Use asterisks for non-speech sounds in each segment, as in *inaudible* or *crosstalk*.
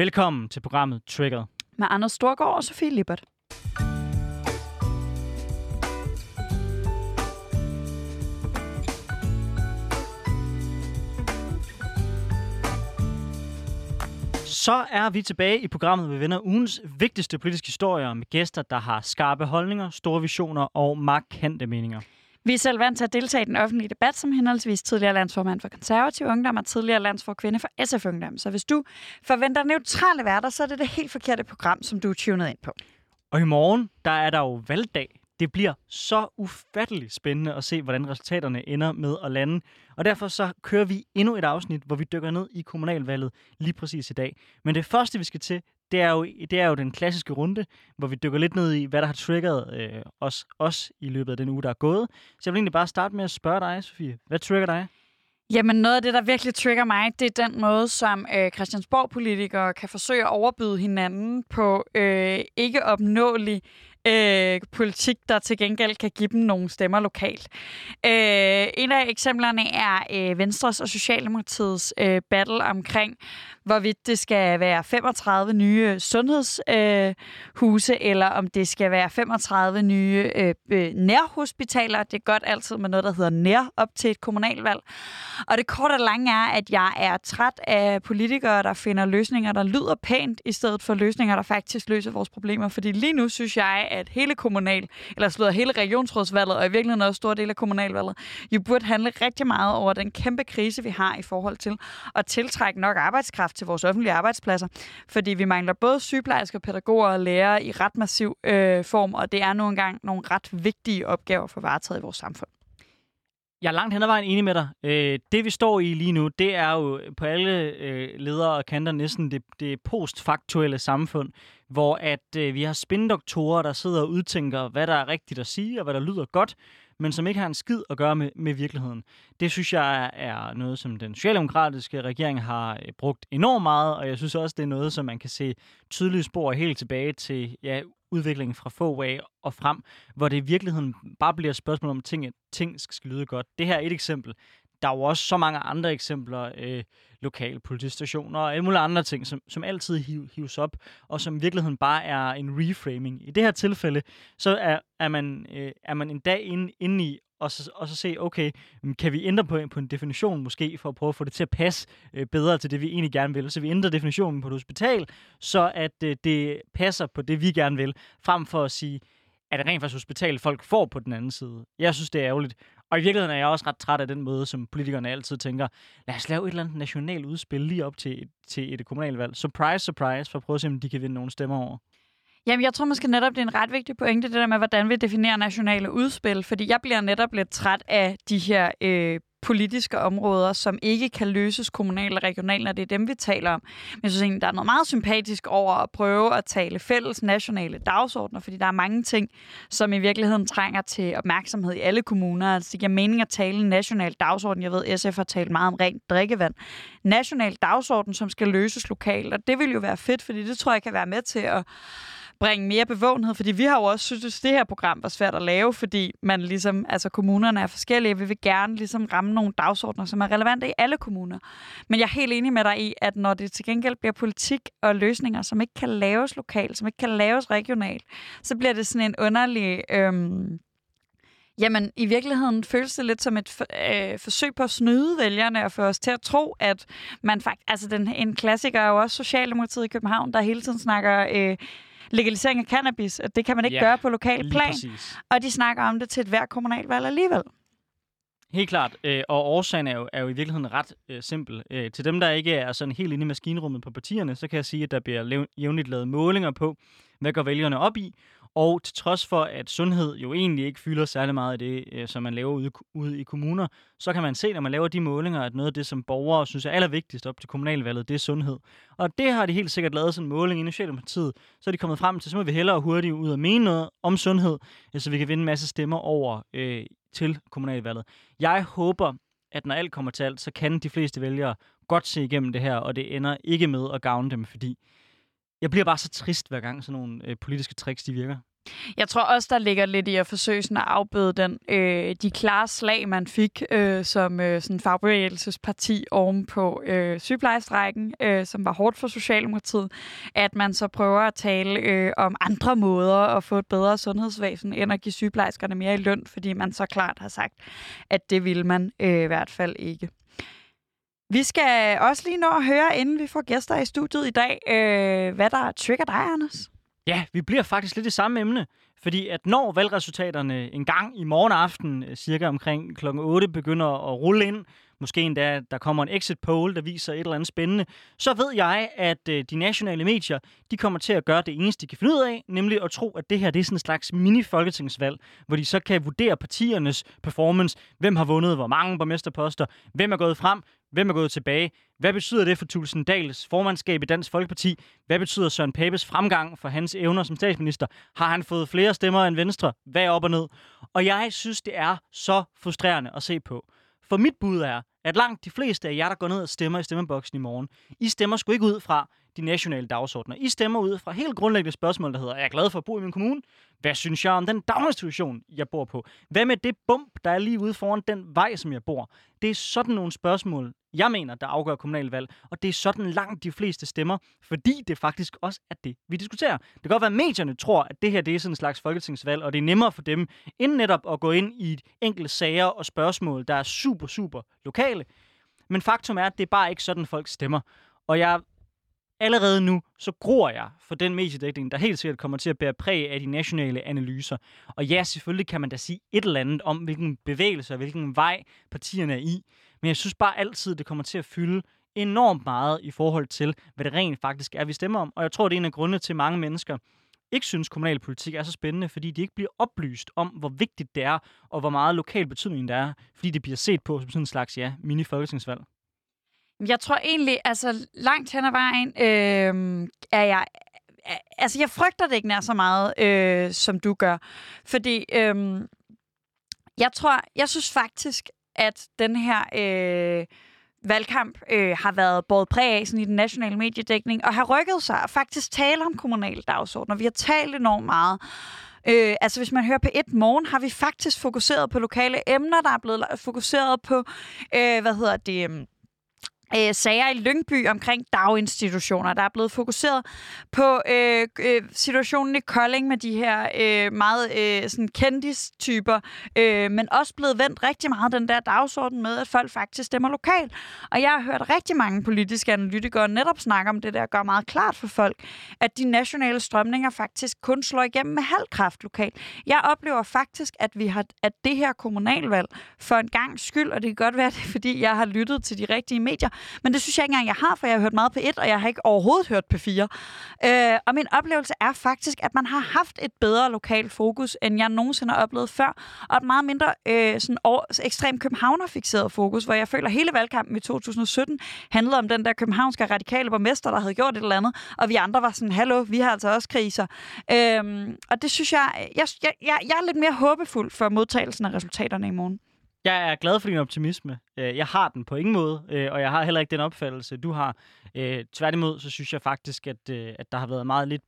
Velkommen til programmet Trigger. Med Anders Storgård og Sofie Lippert. Så er vi tilbage i programmet, vi vender ugens vigtigste politiske historier med gæster, der har skarpe holdninger, store visioner og markante meninger. Vi er selv vant til at deltage i den offentlige debat som henholdsvis tidligere landsformand for konservativ ungdom og tidligere landsforkvinde for SF Ungdom. Så hvis du forventer neutrale værter, så er det det helt forkerte program, som du er tunet ind på. Og i morgen, der er der jo valgdag. Det bliver så ufatteligt spændende at se, hvordan resultaterne ender med at lande. Og derfor så kører vi endnu et afsnit, hvor vi dykker ned i kommunalvalget lige præcis i dag. Men det første, vi skal til, det er jo, det er jo den klassiske runde, hvor vi dykker lidt ned i, hvad der har triggeret øh, os, os i løbet af den uge, der er gået. Så jeg vil egentlig bare starte med at spørge dig, Sofie. Hvad trigger dig? Jamen noget af det, der virkelig trigger mig, det er den måde, som øh, Christiansborg-politikere kan forsøge at overbyde hinanden på øh, ikke opnåelig øh, politik, der til gengæld kan give dem nogle stemmer lokalt. Øh, en af eksemplerne er øh, Venstres og Socialdemokratiets øh, battle omkring, hvorvidt det skal være 35 nye sundhedshuse, øh, eller om det skal være 35 nye øh, øh, nærhospitaler. Det er godt altid med noget, der hedder nær op til et kommunalvalg. Og det korte og lange er, at jeg er træt af politikere, der finder løsninger, der lyder pænt, i stedet for løsninger, der faktisk løser vores problemer. Fordi lige nu synes jeg, at hele kommunal, eller slutter hele regionsrådsvalget, og i virkeligheden også stor del af kommunalvalget, jo burde handle rigtig meget over den kæmpe krise, vi har i forhold til at tiltrække nok arbejdskraft til vores offentlige arbejdspladser. Fordi vi mangler både sygeplejersker, pædagoger og lærere i ret massiv øh, form, og det er nu engang nogle ret vigtige opgaver for varetaget i vores samfund. Jeg er langt hen ad vejen enig med dig. Øh, det, vi står i lige nu, det er jo på alle øh, ledere og kanter næsten det, det postfaktuelle samfund, hvor at øh, vi har spindoktorer, der sidder og udtænker, hvad der er rigtigt at sige, og hvad der lyder godt, men som ikke har en skid at gøre med, med virkeligheden. Det synes jeg er noget, som den socialdemokratiske regering har øh, brugt enormt meget, og jeg synes også, det er noget, som man kan se tydelige spor helt tilbage til ja, udviklingen fra få af og frem, hvor det i virkeligheden bare bliver et spørgsmål om, ting, ting skal lyde godt. Det her er et eksempel. Der er jo også så mange andre eksempler, øh, lokale politistationer og alle mulige andre ting, som, som altid hiv, hives op, og som i virkeligheden bare er en reframing. I det her tilfælde, så er, er, man, øh, er man en dag inde, inde i og så, og så se, okay, mm, kan vi ændre på, på en definition måske, for at prøve at få det til at passe øh, bedre til det, vi egentlig gerne vil. Så vi ændrer definitionen på et hospital, så at øh, det passer på det, vi gerne vil, frem for at sige, at det rent faktisk hospital, folk får på den anden side. Jeg synes, det er ærgerligt. Og i virkeligheden er jeg også ret træt af den måde, som politikerne altid tænker, lad os lave et eller andet nationalt udspil lige op til, til et kommunalvalg. Surprise, surprise, for at prøve at se, om de kan vinde nogle stemmer over. Jamen, jeg tror måske netop, det er en ret vigtig pointe, det der med, hvordan vi definerer nationale udspil. Fordi jeg bliver netop lidt træt af de her øh, politiske områder, som ikke kan løses kommunalt og regionalt, når det er dem, vi taler om. Men jeg synes egentlig, der er noget meget sympatisk over at prøve at tale fælles nationale dagsordner, fordi der er mange ting, som i virkeligheden trænger til opmærksomhed i alle kommuner. Altså, det giver mening at tale en national dagsorden. Jeg ved, SF har talt meget om rent drikkevand. National dagsorden, som skal løses lokalt, og det vil jo være fedt, fordi det tror jeg kan være med til at bringe mere bevågenhed, fordi vi har jo også synes, at det her program var svært at lave, fordi man ligesom, altså kommunerne er forskellige, vi vil gerne ligesom ramme nogle dagsordner, som er relevante i alle kommuner. Men jeg er helt enig med dig i, at når det til gengæld bliver politik og løsninger, som ikke kan laves lokalt, som ikke kan laves regionalt, så bliver det sådan en underlig... Øhm, Jamen, i virkeligheden føles det lidt som et øh, forsøg på at snyde vælgerne og få os til at tro, at man faktisk... Altså, den, en klassiker er jo også Socialdemokratiet i København, der hele tiden snakker... Øh, legalisering af cannabis, at det kan man ikke ja, gøre på lokal plan. Præcis. Og de snakker om det til et hver kommunalvalg alligevel. Helt klart, øh, og årsagen er jo, er jo i virkeligheden ret øh, simpel. Øh, til dem, der ikke er sådan helt inde i maskinrummet på partierne, så kan jeg sige, at der bliver jævnligt lavet målinger på, hvad går vælgerne op i, og til trods for, at sundhed jo egentlig ikke fylder særlig meget af det, øh, som man laver ude, ude i kommuner, så kan man se, når man laver de målinger, at noget af det, som borgere synes er allervigtigst op til kommunalvalget, det er sundhed. Og det har de helt sikkert lavet sådan en måling i Socialdemokratiet. Så er de kommet frem til, så må vi hellere hurtigt ud og mene noget om sundhed, øh, så vi kan vinde en masse stemmer over øh, til kommunalvalget. Jeg håber, at når alt kommer til alt, så kan de fleste vælgere godt se igennem det her, og det ender ikke med at gavne dem, fordi jeg bliver bare så trist, hver gang sådan nogle øh, politiske tricks, de virker. Jeg tror også, der ligger lidt i at forsøge sådan at afbøde den, øh, de klare slag, man fik øh, som øh, sådan fagbevægelsesparti oven på øh, sygeplejestrækken, øh, som var hårdt for Socialdemokratiet, at man så prøver at tale øh, om andre måder at få et bedre sundhedsvæsen, end at give sygeplejerskerne mere i løn, fordi man så klart har sagt, at det vil man øh, i hvert fald ikke. Vi skal også lige nå at høre, inden vi får gæster i studiet i dag, øh, hvad der trigger dig, Anders. Ja, vi bliver faktisk lidt i samme emne. Fordi at når valgresultaterne en gang i morgen aften, øh, cirka omkring kl. 8, begynder at rulle ind, måske endda der kommer en exit poll, der viser et eller andet spændende, så ved jeg, at øh, de nationale medier, de kommer til at gøre det eneste, de kan finde ud af, nemlig at tro, at det her det er sådan en slags mini-folketingsvalg, hvor de så kan vurdere partiernes performance, hvem har vundet hvor mange borgmesterposter, hvem er gået frem, Hvem er gået tilbage? Hvad betyder det for Tulsen Dals formandskab i Dansk Folkeparti? Hvad betyder Søren Papes fremgang for hans evner som statsminister? Har han fået flere stemmer end Venstre? Hvad er op og ned? Og jeg synes, det er så frustrerende at se på. For mit bud er, at langt de fleste af jer, der går ned og stemmer i stemmeboksen i morgen, I stemmer sgu ikke ud fra de nationale dagsordner. I stemmer ud fra helt grundlæggende spørgsmål, der hedder, er jeg glad for at bo i min kommune? Hvad synes jeg om den daginstitution, jeg bor på? Hvad med det bump, der er lige ude foran den vej, som jeg bor? Det er sådan nogle spørgsmål, jeg mener, der afgør kommunalvalg, og det er sådan langt de fleste stemmer, fordi det faktisk også er det, vi diskuterer. Det kan godt være, at medierne tror, at det her det er sådan en slags folketingsvalg, og det er nemmere for dem, end netop at gå ind i enkelte sager og spørgsmål, der er super, super lokale. Men faktum er, at det er bare ikke sådan, folk stemmer. Og jeg allerede nu, så gror jeg for den mediedækning, der helt sikkert kommer til at bære præg af de nationale analyser. Og ja, selvfølgelig kan man da sige et eller andet om, hvilken bevægelse og hvilken vej partierne er i. Men jeg synes bare altid, det kommer til at fylde enormt meget i forhold til, hvad det rent faktisk er, vi stemmer om. Og jeg tror, det er en af grundene til, at mange mennesker ikke synes, kommunalpolitik er så spændende, fordi de ikke bliver oplyst om, hvor vigtigt det er, og hvor meget lokal betydning det er, fordi det bliver set på som sådan en slags, ja, mini-folketingsvalg. Jeg tror egentlig, altså langt hen ad vejen, øh, er jeg altså, jeg frygter det ikke nær så meget, øh, som du gør. Fordi øh, jeg tror, jeg synes faktisk, at den her øh, valgkamp øh, har været både præg af sådan i den nationale mediedækning, og har rykket sig og faktisk tale om kommunale dagsordner. Vi har talt enormt meget Øh, altså hvis man hører på et morgen, har vi faktisk fokuseret på lokale emner, der er blevet fokuseret på, øh, hvad hedder det, øhm, øh, sager i Lyngby omkring daginstitutioner. Der er blevet fokuseret på øh, øh, situationen i Kolding med de her øh, meget øh, sådan kendistyper, øh, men også blevet vendt rigtig meget den der dagsorden med, at folk faktisk stemmer lokalt. Og jeg har hørt rigtig mange politiske analytikere netop snakke om det der, gør meget klart for folk, at de nationale strømninger faktisk kun slår igennem med halv kraft lokalt. Jeg oplever faktisk, at vi har at det her kommunalvalg for en gang skyld, og det kan godt være, *laughs* det er, fordi jeg har lyttet til de rigtige medier, men det synes jeg ikke engang, jeg har, for jeg har hørt meget på 1, og jeg har ikke overhovedet hørt på 4. Øh, og min oplevelse er faktisk, at man har haft et bedre lokalt fokus, end jeg nogensinde har oplevet før, og et meget mindre øh, sådan over, ekstremt københavnerfixeret fokus, hvor jeg føler, at hele valgkampen i 2017 handlede om den der københavnske radikale borgmester, der havde gjort et eller andet, og vi andre var sådan, hallo, vi har altså også kriser. Øh, og det synes jeg, jeg, jeg, jeg, jeg er lidt mere håbefuld for modtagelsen af resultaterne i morgen. Jeg er glad for din optimisme. Øh, jeg har den på ingen måde, øh, og jeg har heller ikke den opfattelse, du har. Øh, tværtimod, så synes jeg faktisk, at, at der har været meget lidt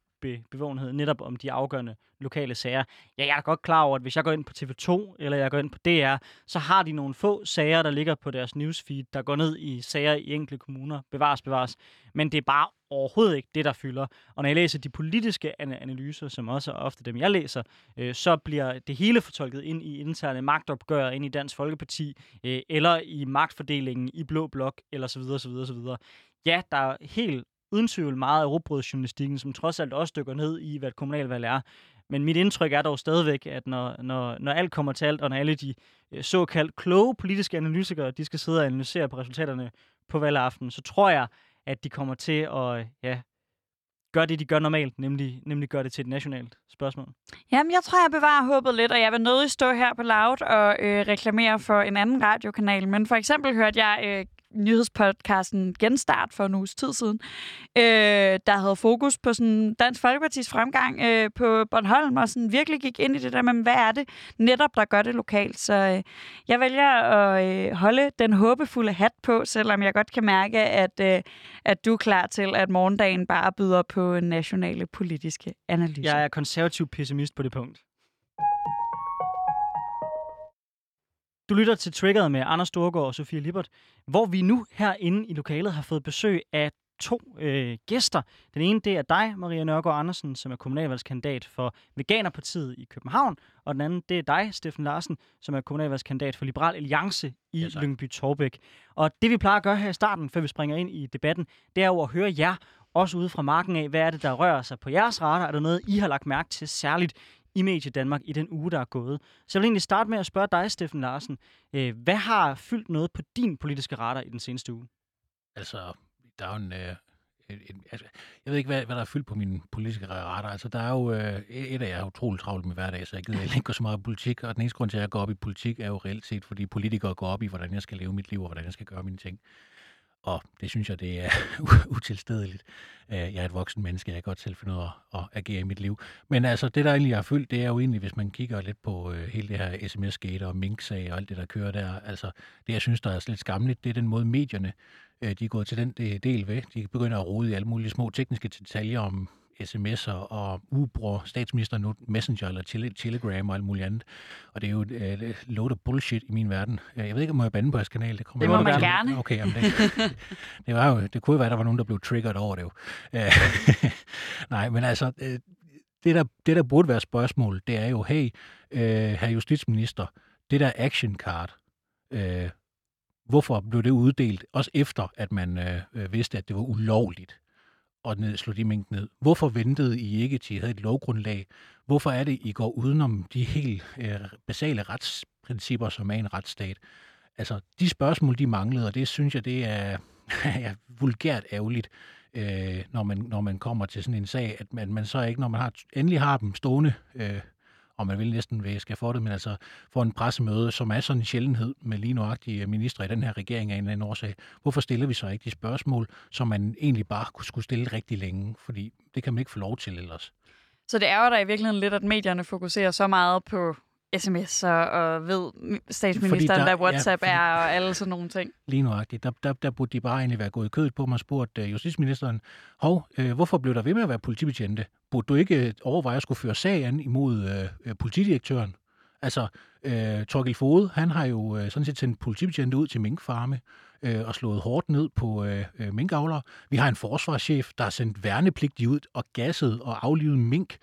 bevågenhed netop om de afgørende lokale sager. Ja, jeg er godt klar over, at hvis jeg går ind på TV2, eller jeg går ind på DR, så har de nogle få sager, der ligger på deres newsfeed, der går ned i sager i enkelte kommuner. Bevares, bevares. Men det er bare overhovedet ikke det, der fylder. Og når jeg læser de politiske analyser, som også er ofte dem, jeg læser, øh, så bliver det hele fortolket ind i interne magtopgør ind i Dansk Folkeparti, øh, eller i magtfordelingen i Blå Blok, eller så videre, så videre, så videre. Ja, der er helt uden tvivl meget af råbrødsjournalistikken, som trods alt også dykker ned i, hvad et kommunalvalg er. Men mit indtryk er dog stadigvæk, at når, når, når alt kommer til alt, og når alle de øh, såkaldt kloge politiske analytikere, de skal sidde og analysere på resultaterne på valgaften, så tror jeg, at de kommer til at ja, gøre det, de gør normalt, nemlig, nemlig gøre det til et nationalt spørgsmål. Jamen, jeg tror, jeg bevarer håbet lidt, og jeg vil nødig stå her på Loud og øh, reklamere for en anden radiokanal. Men for eksempel hørte jeg øh, nyhedspodcasten Genstart for en uges tid siden, øh, der havde fokus på sådan Dansk Folkepartis fremgang øh, på Bornholm, og sådan virkelig gik ind i det der med, hvad er det netop, der gør det lokalt. Så øh, jeg vælger at øh, holde den håbefulde hat på, selvom jeg godt kan mærke, at, øh, at du er klar til, at morgendagen bare byder på nationale politiske analyser. Jeg er konservativ pessimist på det punkt. Du lytter til Triggeret med Anders Storgård og Sofie Lippert, hvor vi nu herinde i lokalet har fået besøg af to øh, gæster. Den ene, det er dig, Maria Nørgaard Andersen, som er kommunalvalgskandidat for Veganerpartiet i København. Og den anden, det er dig, Steffen Larsen, som er kommunalvalgskandidat for Liberal Alliance i ja, Lyngby Torbæk. Og det vi plejer at gøre her i starten, før vi springer ind i debatten, det er jo at høre jer også ude fra marken af, hvad er det, der rører sig på jeres radar? Er der noget, I har lagt mærke til særligt i Medie Danmark i den uge, der er gået. Så jeg vil egentlig starte med at spørge dig, Steffen Larsen. Øh, hvad har fyldt noget på din politiske radar i den seneste uge? Altså, der er jo en... Øh, en, altså, jeg ved ikke, hvad, hvad der er fyldt på min politiske radar. Altså, der er jo... Øh, et af jer er utroligt travlt med hverdag, så jeg gider ikke gå så meget i politik. Og den eneste grund til, at jeg går op i politik, er jo reelt set, fordi politikere går op i, hvordan jeg skal leve mit liv, og hvordan jeg skal gøre mine ting. Og det synes jeg, det er *laughs* utilstedeligt. Øh, jeg er et voksen menneske, jeg kan godt selv finde ud af at agere i mit liv. Men altså, det der egentlig har fyldt, det er jo egentlig, hvis man kigger lidt på øh, hele det her sms-gate og mink-sag og alt det, der kører der. Altså, det jeg synes, der er lidt skamligt, det er den måde medierne, øh, de er gået til den del ved. De begynder at rode i alle mulige små tekniske detaljer om sms'er og ubruger statsministeren nu Messenger eller Telegram og alt muligt andet. Og det er jo et uh, load of bullshit i min verden. Jeg ved ikke, om jeg må bande på jeres kanal. Det, kommer det må man gerne. Okay, jamen det, *laughs* det, var jo, det kunne jo være, at der var nogen, der blev triggeret over det jo. *laughs* nej, men altså, øh, det der, det der burde være spørgsmål, det er jo, hey, uh, herr justitsminister, det der action card, uh, hvorfor blev det uddelt, også efter, at man uh, vidste, at det var ulovligt? Og ned, slå de mink ned. Hvorfor ventede I ikke til I havde et lovgrundlag? Hvorfor er det, I går udenom de helt øh, basale retsprincipper, som er en retsstat? Altså, de spørgsmål, de manglede, og det synes jeg, det er ja, *laughs* vulgært ærgerligt, øh, når, man, når man kommer til sådan en sag, at man, man så ikke, når man har, endelig har dem stående øh, og man vil næsten væske for det, men altså for en pressemøde, som er sådan en sjældenhed med lige nuagtige øh, ministre i den her regering af en eller anden årsag. Hvorfor stiller vi så ikke de spørgsmål, som man egentlig bare skulle stille rigtig længe? Fordi det kan man ikke få lov til ellers. Så det er jo der i virkeligheden lidt, at medierne fokuserer så meget på sms'er og ved statsministeren, der, hvad WhatsApp ja, er og alle sådan nogle ting. Lige nuagtigt. Der, der, der burde de bare egentlig være gået i kødet på mig og spurgt uh, justitsministeren, hov, uh, hvorfor blev der ved med at være politibetjente? Burde du ikke øh, overveje at skulle føre sag an imod uh, politidirektøren? Altså, uh, Torgild Fode, han har jo uh, sådan set sendt politibetjente ud til minkfarme uh, og slået hårdt ned på uh, minkavlere. Vi har en forsvarschef, der har sendt værnepligtige ud og gasset og aflivet mink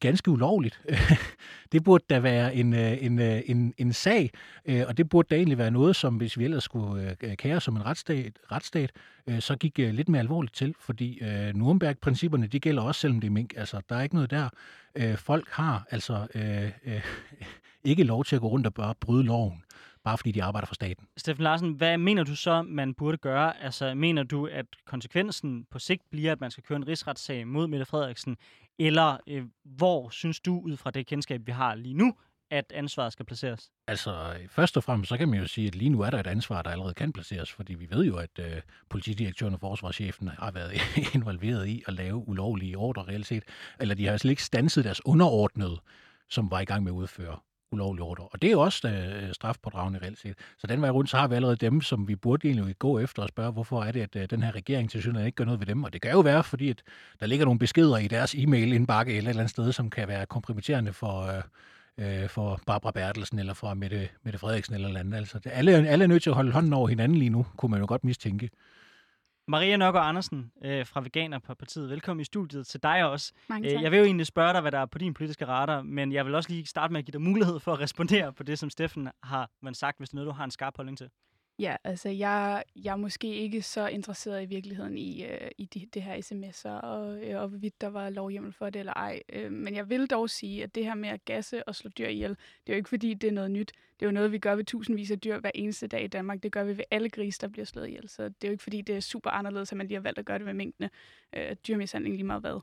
ganske ulovligt. *laughs* det burde da være en, øh, en, øh, en, en sag, øh, og det burde da egentlig være noget, som hvis vi ellers skulle kære som en retsstat, retsstat så gik lidt mere alvorligt til, fordi Nürnberg-principperne, de gælder også, selvom det er mink. Altså, der er ikke noget der. Folk har altså *laughs* ikke lov til at gå rundt og bare bryde loven bare fordi de arbejder for staten. Steffen Larsen, hvad mener du så, man burde gøre? Altså, mener du, at konsekvensen på sigt bliver, at man skal køre en rigsretssag mod Mette Frederiksen, eller øh, hvor synes du, ud fra det kendskab, vi har lige nu, at ansvaret skal placeres? Altså, øh, først og fremmest, så kan man jo sige, at lige nu er der et ansvar, der allerede kan placeres, fordi vi ved jo, at øh, politidirektøren og forsvarschefen har været *laughs* involveret i at lave ulovlige ordre reelt set, eller de har slet ikke stanset deres underordnede, som var i gang med at udføre ulovlige ordre. Og det er jo også øh, strafpådragende reelt set. Så den vej rundt, så har vi allerede dem, som vi burde egentlig gå efter og spørge, hvorfor er det, at øh, den her regering til synligheden ikke gør noget ved dem. Og det kan jo være, fordi at der ligger nogle beskeder i deres e-mail indbakke eller et eller andet sted, som kan være kompromitterende for, øh, øh, for Barbara Bertelsen eller for Mette, Mette Frederiksen eller, eller andet. Altså, det, alle, alle er nødt til at holde hånden over hinanden lige nu, kunne man jo godt mistænke. Maria Nørgaard Andersen øh, fra Veganer på partiet. Velkommen i studiet til dig også. Mange øh, tak. Jeg vil jo egentlig spørge dig, hvad der er på din politiske radar, men jeg vil også lige starte med at give dig mulighed for at respondere på det, som Steffen har man sagt, hvis det er noget, du har en skarp holdning til. Ja, altså jeg, jeg er måske ikke så interesseret i virkeligheden i, øh, i de, det her sms'er, og, øh, og hvorvidt der var lovhjemmel for det eller ej. Øh, men jeg vil dog sige, at det her med at gasse og slå dyr ihjel, det er jo ikke fordi, det er noget nyt. Det er jo noget, vi gør ved tusindvis af dyr hver eneste dag i Danmark. Det gør vi ved alle grise, der bliver slået ihjel. Så det er jo ikke fordi, det er super anderledes, at man lige har valgt at gøre det med mængdene. Øh, dyrmishandling lige meget hvad.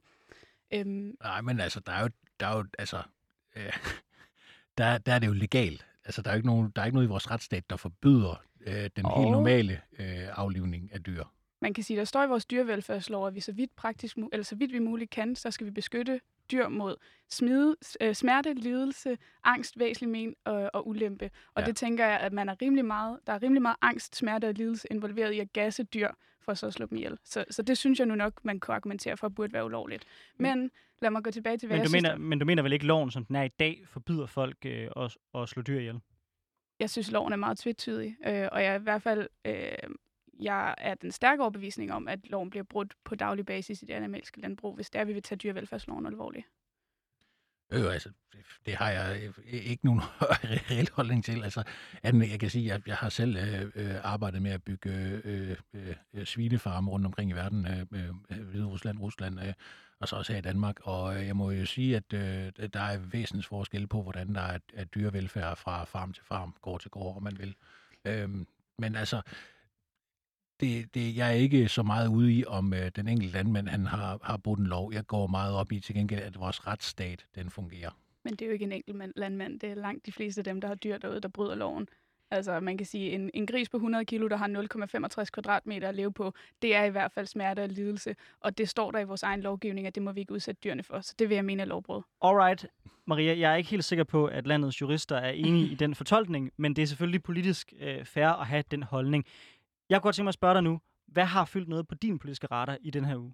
Øhm. Nej, men altså, der er jo, der er jo altså, øh, *laughs* der, der er det jo legalt Altså, der er, ikke nogen, der er ikke noget i vores retsstat, der forbyder øh, den Og- helt normale øh, aflivning af dyr. Man kan sige, der står i vores dyrevelfærdslov, at vi så vidt, praktisk, eller så vidt vi muligt kan, så skal vi beskytte dyr mod smide, øh, smerte, lidelse, angst, væsentlig men og, og ulempe. Og Ja. det tænker jeg, at man er rimelig meget, der er rimelig meget angst, smerte og lidelse involveret i at gasse dyr for så at slå dem ihjel. Så, så det synes jeg nu nok, man kan argumentere for, burde være ulovligt. Men lad mig gå tilbage til, hvad Men jeg du, synes, mener, der- men du mener vel ikke, loven, som den er i dag, forbyder folk øh, at, at slå dyr ihjel? Jeg synes, loven er meget tvetydig, øh, og jeg er i hvert fald øh, jeg er den stærke overbevisning om, at loven bliver brudt på daglig basis i det animalske landbrug, hvis det er, vi vil tage dyrevelfærdsloven alvorligt. Øh, altså, det, har jeg øh, ikke nogen *laughs* reel holdning til. Altså, andet, jeg kan sige, at jeg har selv øh, øh arbejdet med at bygge øh, øh, øh, svinefarme rundt omkring i verden, øh, øh, Hvide Rusland, Rusland, øh, og så også her i Danmark. Og øh, jeg må jo sige, at øh, der er væsentligt forskel på, hvordan der er, er dyrevelfærd fra farm til farm, gård til gård, om man vil. Øhm, men altså, det, det, jeg er ikke så meget ude i, om øh, den enkelte landmand han har, har brudt en lov. Jeg går meget op i til gengæld, at vores retsstat den fungerer. Men det er jo ikke en enkelt landmand. Det er langt de fleste af dem, der har dyr derude, der bryder loven. Altså, man kan sige, en, en gris på 100 kilo, der har 0,65 kvadratmeter at leve på, det er i hvert fald smerte og lidelse. Og det står der i vores egen lovgivning, at det må vi ikke udsætte dyrene for. Så det vil jeg mene er lovbrud. Alright, Maria, jeg er ikke helt sikker på, at landets jurister er enige i *clears throat* den fortolkning, men det er selvfølgelig politisk øh, fair at have den holdning. Jeg kunne godt tænke mig at spørge dig nu, hvad har fyldt noget på din politiske radar i den her uge?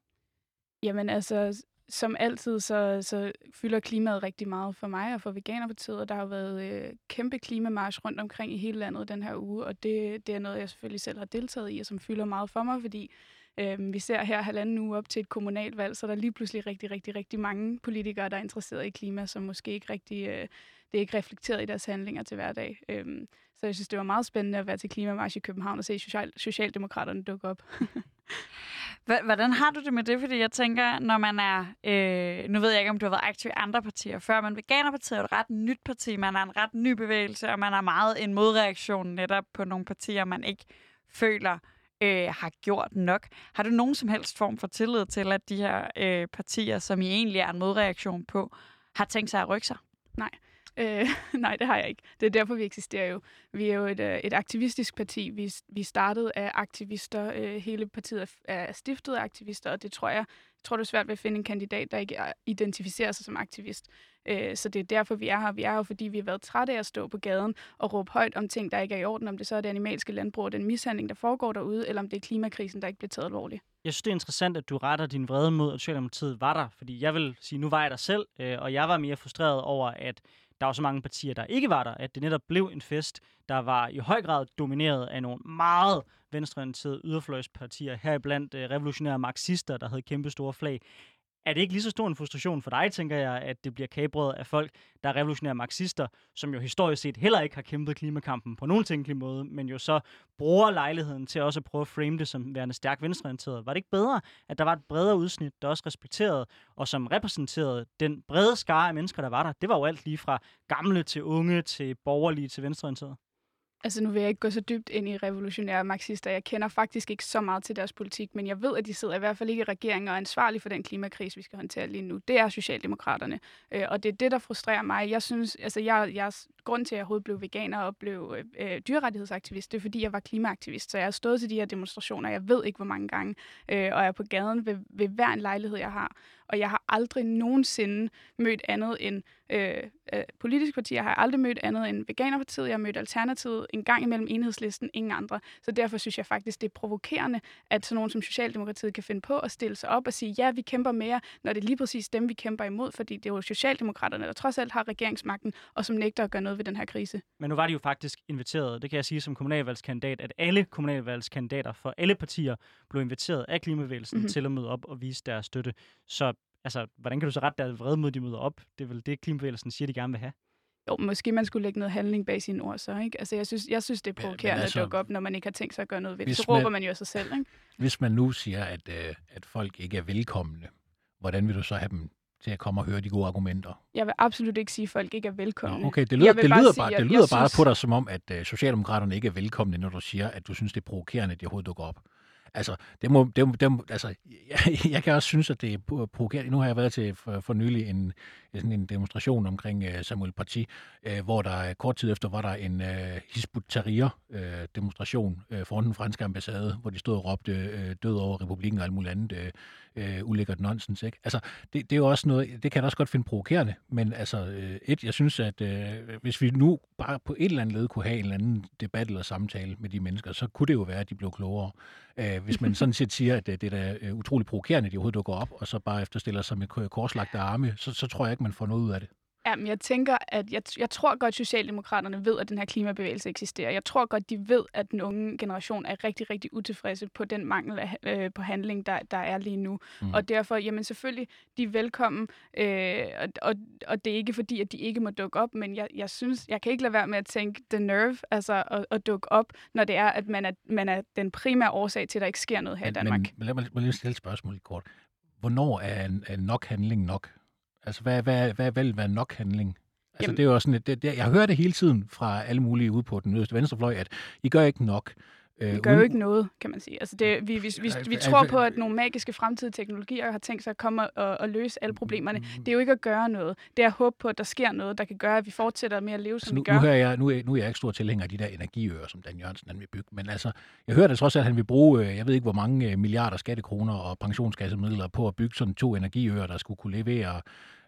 Jamen altså, som altid, så, så fylder klimaet rigtig meget for mig og for Veganerpartiet, og der har været øh, kæmpe klimamarsch rundt omkring i hele landet den her uge, og det, det er noget, jeg selvfølgelig selv har deltaget i, og som fylder meget for mig, fordi øh, vi ser her halvanden uge op til et kommunalvalg, så der er lige pludselig rigtig, rigtig, rigtig mange politikere, der er interesseret i klima, som måske ikke rigtig, øh, det er ikke reflekteret i deres handlinger til hverdag. Øh, så jeg synes, det var meget spændende at være til klimamarsch i København og se social, Socialdemokraterne dukke op. *laughs* Hvordan har du det med det? Fordi jeg tænker, når man er... Øh, nu ved jeg ikke, om du har været aktiv i andre partier før, men Veganerpartiet er jo et ret nyt parti. Man er en ret ny bevægelse, og man er meget en modreaktion netop på nogle partier, man ikke føler øh, har gjort nok. Har du nogen som helst form for tillid til, at de her øh, partier, som I egentlig er en modreaktion på, har tænkt sig at rykke sig? Øh, *laughs* nej, det har jeg ikke. Det er derfor, vi eksisterer jo. Vi er jo et, øh, et aktivistisk parti. Vi, vi startede af aktivister. Øh, hele partiet er, er stiftet af aktivister, og det tror jeg, jeg tror, det er svært ved at finde en kandidat, der ikke øh, identificerer sig som aktivist. Øh, så det er derfor, vi er her. Vi er her, fordi vi har været trætte af at stå på gaden og råbe højt om ting, der ikke er i orden. Om det så er det animalske landbrug og den mishandling, der foregår derude, eller om det er klimakrisen, der ikke bliver taget alvorligt. Jeg synes, det er interessant, at du retter din vrede mod, at Socialdemokratiet var der. Fordi jeg vil sige, nu var jeg der selv, øh, og jeg var mere frustreret over, at der var så mange partier, der ikke var der. At det netop blev en fest, der var i høj grad domineret af nogle meget venstreorienterede yderfløjspartier, heriblandt øh, revolutionære marxister, der havde kæmpe store flag. Er det ikke lige så stor en frustration for dig, tænker jeg, at det bliver kabret af folk, der er revolutionære marxister, som jo historisk set heller ikke har kæmpet klimakampen på nogen tænkelig måde, men jo så bruger lejligheden til også at prøve at frame det som værende stærkt venstreorienteret. Var det ikke bedre, at der var et bredere udsnit, der også respekterede og som repræsenterede den brede skare af mennesker, der var der? Det var jo alt lige fra gamle til unge til borgerlige til venstreorienterede. Altså nu vil jeg ikke gå så dybt ind i revolutionære marxister. Jeg kender faktisk ikke så meget til deres politik, men jeg ved, at de sidder i hvert fald ikke i regeringen og er ansvarlige for den klimakrise, vi skal håndtere lige nu. Det er Socialdemokraterne. Øh, og det er det, der frustrerer mig. Jeg synes, altså jeg, jeg, grund til, at jeg overhovedet blev veganer og blev øh, øh, dyrerettighedsaktivist, det er, fordi jeg var klimaaktivist. Så jeg har stået til de her demonstrationer, jeg ved ikke, hvor mange gange, øh, og jeg er på gaden ved, ved hver en lejlighed, jeg har. Og jeg har aldrig nogensinde mødt andet end øh, øh, politiske partier, har jeg aldrig mødt andet end Veganerpartiet, jeg har mødt Alternativet, en gang imellem enhedslisten, ingen andre. Så derfor synes jeg faktisk, det er provokerende, at sådan nogen som Socialdemokratiet kan finde på at stille sig op og sige, ja, vi kæmper mere, når det er lige præcis dem, vi kæmper imod, fordi det er jo Socialdemokraterne, der trods alt har regeringsmagten, og som nægter at gøre noget ved den her krise. Men nu var de jo faktisk inviteret, det kan jeg sige som kommunalvalgskandidat, at alle kommunalvalgskandidater for alle partier blev inviteret af klimabevægelsen Mhm. mm-hmm. til at møde op og vise deres støtte. Så altså, hvordan kan du så rette deres vrede mod, at de møder op? Det er vel det, klimabevægelsen siger, de gerne vil have. Jo, måske man skulle lægge noget handling bag sine ord så, ikke? Altså, jeg synes, jeg synes det er provokerende altså, at dukke op, når man ikke har tænkt sig at gøre noget ved det. Så råber man- man jo af sig selv, ikke? Hvis man nu siger, at, øh, at folk ikke er velkomne, hvordan vil du så have dem til at komme og høre de gode argumenter? Jeg vil absolut ikke sige, at folk ikke er velkomne. Nå, okay, det lyder, det bare lyder, sige, bare, jeg- det lyder bare synes- på dig som om, at øh, Socialdemokraterne ikke er velkomne, når du siger, at du synes, det er provokerende, at de overhovedet dukker op. Altså, det må, det, må, det må, altså jeg, *laughs* jeg kan også synes, at det er provokerende. Nu har jeg været til for, for nylig en, sådan en demonstration omkring uh, Samuel Parti, uh, øh, hvor der øh, kort tid efter var der en uh, Hizb Tahrir-demonstration uh, foran den franske ambassade, hvor de stod og råbte uh, død over republikken og alt muligt andet uh, uh, ulækkert nonsens. Ikke? Altså, det, det er jo også noget, det kan jeg også godt finde provokerende, men altså, uh, et, jeg synes, at uh, hvis vi nu bare på et eller andet led kunne have en eller anden debat eller samtale med de mennesker, så kunne det jo være, at de blev klogere. Øh, hvis man sådan set siger, at øh, det er da øh, utroligt provokerende, at de overhovedet dukker op, og så bare efterstiller sig med korslagte arme, så, så tror jeg ikke, man får noget ud af det. Ja, men jeg tænker, at jeg, jeg tror godt, at Socialdemokraterne ved, at den her klimabevægelse eksisterer. Jeg tror godt, de ved, at den unge generation er rigtig, rigtig utilfredse på den mangel af, øh, på handling, der, der er lige nu. Mm. Og derfor, jamen selvfølgelig, de er velkommen, øh, og, og, og det er ikke fordi, at de ikke må dukke op, men jeg, jeg synes, jeg kan ikke lade være med at tænke, the nerve, altså at, at dukke op, når det er, at man er, man er den primære årsag til, at der ikke sker noget her men, i Danmark. Men lad mig, lige stille et spørgsmål kort. Hvornår er, er nok handling nok? Altså, hvad, hvad, hvad, hvad vil være nok handling? Altså, Jamen. det er jo sådan, det, det, jeg hører det hele tiden fra alle mulige ude på den yderste venstrefløj, at I gør ikke nok. Øh, vi gør uden... jo ikke noget, kan man sige. Altså det, vi, vi, vi, vi tror på, at nogle magiske fremtidige teknologier har tænkt sig at komme og, og løse alle problemerne. Det er jo ikke at gøre noget. Det er at håbe på, at der sker noget, der kan gøre, at vi fortsætter med at leve, som altså, nu, vi gør. Nu, hører jeg, nu, er, nu er jeg ikke stor tilhænger af de der energiøer, som Dan Jørgensen han vil bygge. Men altså, jeg hørte trods, at han vil bruge, øh, jeg ved ikke, hvor mange øh, milliarder skattekroner og pensionskassemidler på at bygge sådan to energiøer, der skulle kunne levere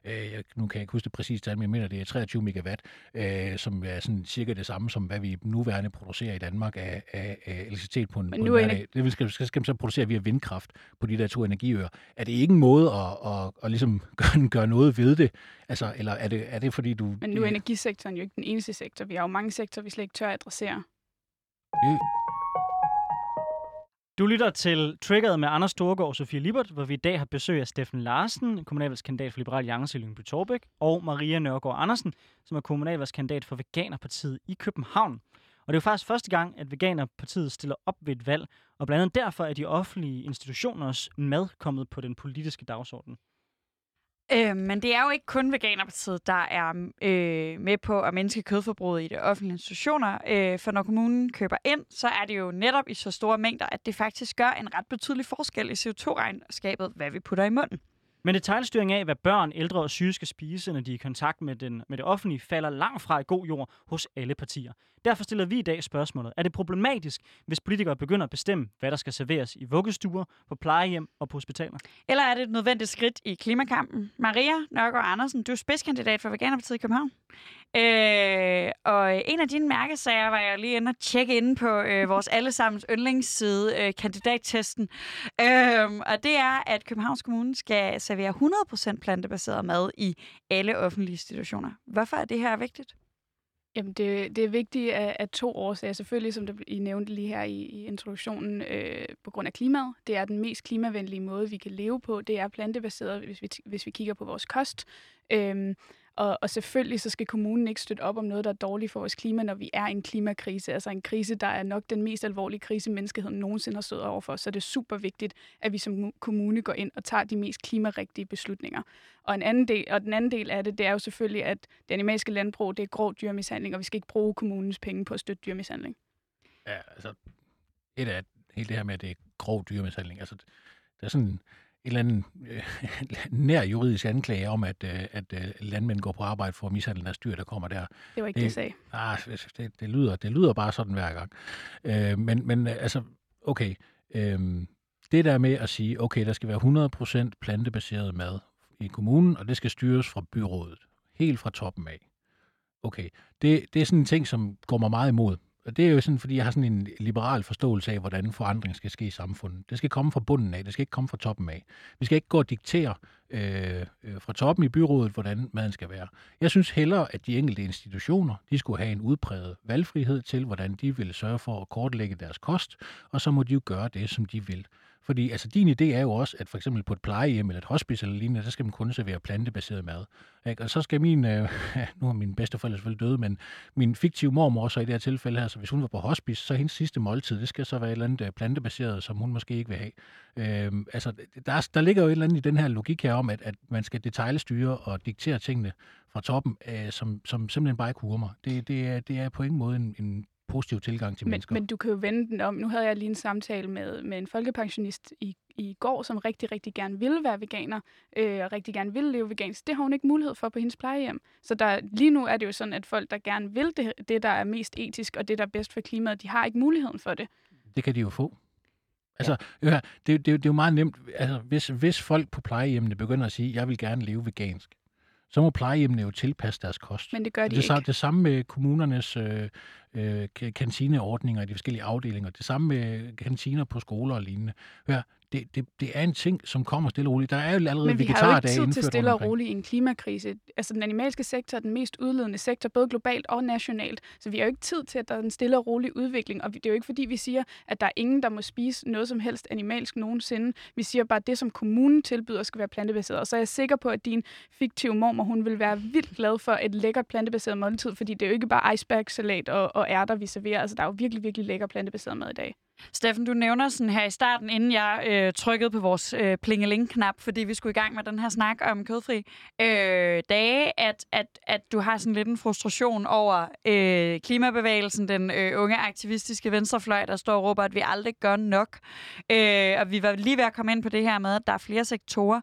øh, nu kan jeg ikke huske det præcis tal, men jeg mener, det er 23 megawatt, øh, som er sådan cirka det samme, som hvad vi nuværende producerer i Danmark af, af, af elektricitet på en, men på nu en hverdag. Det skal, skal, skal man så producere via vindkraft på de der to energiøer. Er det ikke en måde at, at, at ligesom *laughs* gøre, gøre noget ved det? Altså, eller er det, er det fordi du... Men nu er energisektoren jo ikke den eneste sektor. Vi har jo mange sektorer, vi slet ikke tør at adressere. Det, du lytter til Triggeret med Anders Storgård og Sofie Libert, hvor vi i dag har besøg af Steffen Larsen, kommunalvalgskandidat for Liberal Alliance i Lyngby Torbæk, og Maria Nørgaard Andersen, som er kommunalvalgskandidat for Veganerpartiet i København. Og det er jo faktisk første gang, at Veganerpartiet stiller op ved et valg, og blandt andet derfor er de offentlige institutioners mad kommet på den politiske dagsorden. Øh, men det er jo ikke kun Veganerpartiet, der er øh, med på at mindske kødforbruget i de offentlige institutioner. Øh, for når kommunen køber ind, så er det jo netop i så store mængder, at det faktisk gør en ret betydelig forskel i CO2-regnskabet, hvad vi putter i munden. Men detaljstyring af, hvad børn, ældre og syge skal spise, når de er i kontakt med, den, med det offentlige, falder langt fra i god jord hos alle partier. Derfor stiller vi i dag spørgsmålet. Er det problematisk, hvis politikere begynder at bestemme, hvad der skal serveres i vuggestuer, på plejehjem og på hospitaler? Eller er det et nødvendigt skridt i klimakampen? Maria Nørgaard Andersen, du er spidskandidat for Veganerpartiet i København. Øh, og en af dine mærkesager var jeg lige inde og tjekke inde på øh, vores allesammens yndlingsside, øh, kandidattesten. Øh, og det er, at Københavns Kommune skal servere 100% plantebaseret mad i alle offentlige institutioner. Hvorfor er det her vigtigt? Jamen, det, det er vigtigt af, af to årsager. Selvfølgelig, som det, I nævnte lige her i, i introduktionen, øh, på grund af klimaet. Det er den mest klimavenlige måde, vi kan leve på. Det er plantebaseret, hvis vi, hvis vi kigger på vores kost. Øhm, og, og selvfølgelig så skal kommunen ikke støtte op om noget, der er dårligt for vores klima, når vi er i en klimakrise. Altså en krise, der er nok den mest alvorlige krise, menneskeheden nogensinde har stået overfor. Så det er super vigtigt, at vi som kommune går ind og tager de mest klimarigtige beslutninger. Og, en anden del, og den anden del af det, det er jo selvfølgelig, at det animalske landbrug, det er grov dyrmishandling, og vi skal ikke bruge kommunens penge på at støtte dyrmishandling. Ja, altså et af hele det her med, at det er grov dyrmishandling. Altså, det er sådan eller anden øh, *laughs* nær juridisk anklage om, at, øh, at øh, landmænd går på arbejde for at mishandle deres dyr, der kommer der. Det var ikke det, jeg sagde. Ah, det, det, lyder, det lyder bare sådan hver gang. Øh, men, men altså, okay. Øh, det der med at sige, okay, der skal være 100% plantebaseret mad i kommunen, og det skal styres fra byrådet. Helt fra toppen af. Okay, det, det er sådan en ting, som går mig meget imod. Og det er jo sådan, fordi jeg har sådan en liberal forståelse af, hvordan forandring skal ske i samfundet. Det skal komme fra bunden af, det skal ikke komme fra toppen af. Vi skal ikke gå og diktere øh, øh, fra toppen i byrådet, hvordan maden skal være. Jeg synes hellere, at de enkelte institutioner, de skulle have en udpræget valgfrihed til, hvordan de vil sørge for at kortlægge deres kost, og så må de jo gøre det, som de vil. Fordi altså, din idé er jo også, at for eksempel på et plejehjem eller et hospice eller lignende, så skal man kun servere plantebaseret mad. Ikke? Og så skal min, øh, *laughs* nu er min bedsteforældre selvfølgelig døde, men min fiktive mormor så i det her tilfælde her, så hvis hun var på hospice, så hendes sidste måltid, det skal så være et eller andet øh, plantebaseret, som hun måske ikke vil have. Øh, altså, der, der ligger jo et eller andet i den her logik her om, at, at man skal detaljstyre og diktere tingene fra toppen, øh, som, som simpelthen bare ikke hurer mig. Det, det, er, det er på ingen måde en, en positiv tilgang til men, mennesker. Men du kan jo vende den om. Nu havde jeg lige en samtale med, med en folkepensionist i, i går, som rigtig, rigtig gerne ville være veganer, øh, og rigtig gerne ville leve vegansk. Det har hun ikke mulighed for på hendes plejehjem. Så der, lige nu er det jo sådan, at folk, der gerne vil det, det, der er mest etisk, og det, der er bedst for klimaet, de har ikke muligheden for det. Det kan de jo få. Altså, ja. det, det, det er jo meget nemt. Altså, hvis, hvis folk på plejehjemmene begynder at sige, jeg vil gerne leve vegansk, så må plejehjemmene jo tilpasse deres kost. Men det gør de det, ikke. Det samme med kommunernes øh, øh, kantineordninger i de forskellige afdelinger. Det samme med kantiner på skoler og lignende. Hør, det, det, det er en ting, som kommer stille og roligt. Der er jo allerede Men vi har jo ikke tid til stille og roligt i en klimakrise. Altså den animalske sektor er den mest udledende sektor, både globalt og nationalt. Så vi har jo ikke tid til, at der er en stille og rolig udvikling. Og det er jo ikke fordi, vi siger, at der er ingen, der må spise noget som helst animalsk nogensinde. Vi siger bare, at det, som kommunen tilbyder, skal være plantebaseret. Og så er jeg sikker på, at din fiktive mormor, hun vil være vildt glad for et lækkert plantebaseret måltid, fordi det er jo ikke bare icebergsalat og, og ærter, vi serverer. Altså der er jo virkelig, virkelig lækker plantebaseret mad i dag. Steffen, du nævner sådan her i starten, inden jeg øh, trykkede på vores øh, plingeling-knap, fordi vi skulle i gang med den her snak om kødfri øh, dage, at, at, at du har sådan lidt en frustration over øh, klimabevægelsen, den øh, unge aktivistiske venstrefløj, der står og råber, at vi aldrig gør nok. Øh, og vi var lige ved at komme ind på det her med, at der er flere sektorer.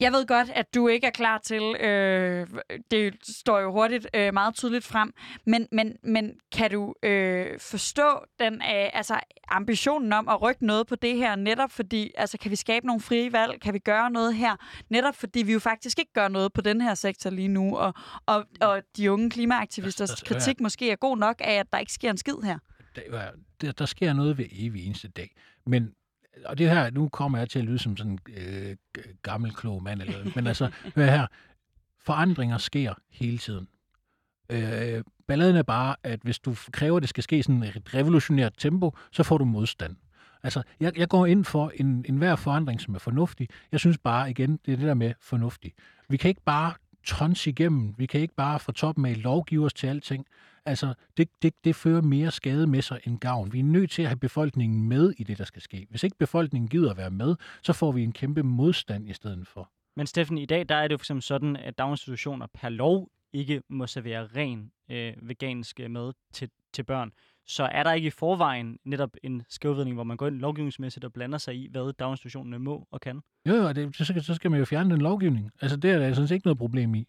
Jeg ved godt, at du ikke er klar til, øh, det står jo hurtigt øh, meget tydeligt frem, men, men, men kan du øh, forstå den øh, altså ambitionen om at rykke noget på det her, netop fordi, altså kan vi skabe nogle frie valg, kan vi gøre noget her, netop fordi vi jo faktisk ikke gør noget på den her sektor lige nu, og, og, og de unge klimaaktivisters kritik måske er god nok af, at der ikke sker en skid her. Der, der, der sker noget ved evig eneste dag, men og det her, nu kommer jeg til at lyde som sådan en øh, gammel, klog mand, eller, men altså, hør her, forandringer sker hele tiden. Øh, balladen er bare, at hvis du kræver, at det skal ske sådan et revolutionært tempo, så får du modstand. Altså, jeg, jeg går ind for en, en hver forandring, som er fornuftig. Jeg synes bare, igen, det er det der med fornuftig. Vi kan ikke bare tons igennem. Vi kan ikke bare fra toppen af lovgive os til alting. Altså, det, det, det fører mere skade med sig end gavn. Vi er nødt til at have befolkningen med i det, der skal ske. Hvis ikke befolkningen gider at være med, så får vi en kæmpe modstand i stedet for. Men Steffen, i dag der er det jo for eksempel sådan, at daginstitutioner per lov ikke må servere ren øh, vegansk mad til, til børn. Så er der ikke i forvejen netop en skævvidning, hvor man går ind lovgivningsmæssigt og blander sig i, hvad daginstitutionerne må og kan? Jo, jo, det, så, skal, så skal man jo fjerne den lovgivning. Altså, det er der sådan set ikke noget problem i.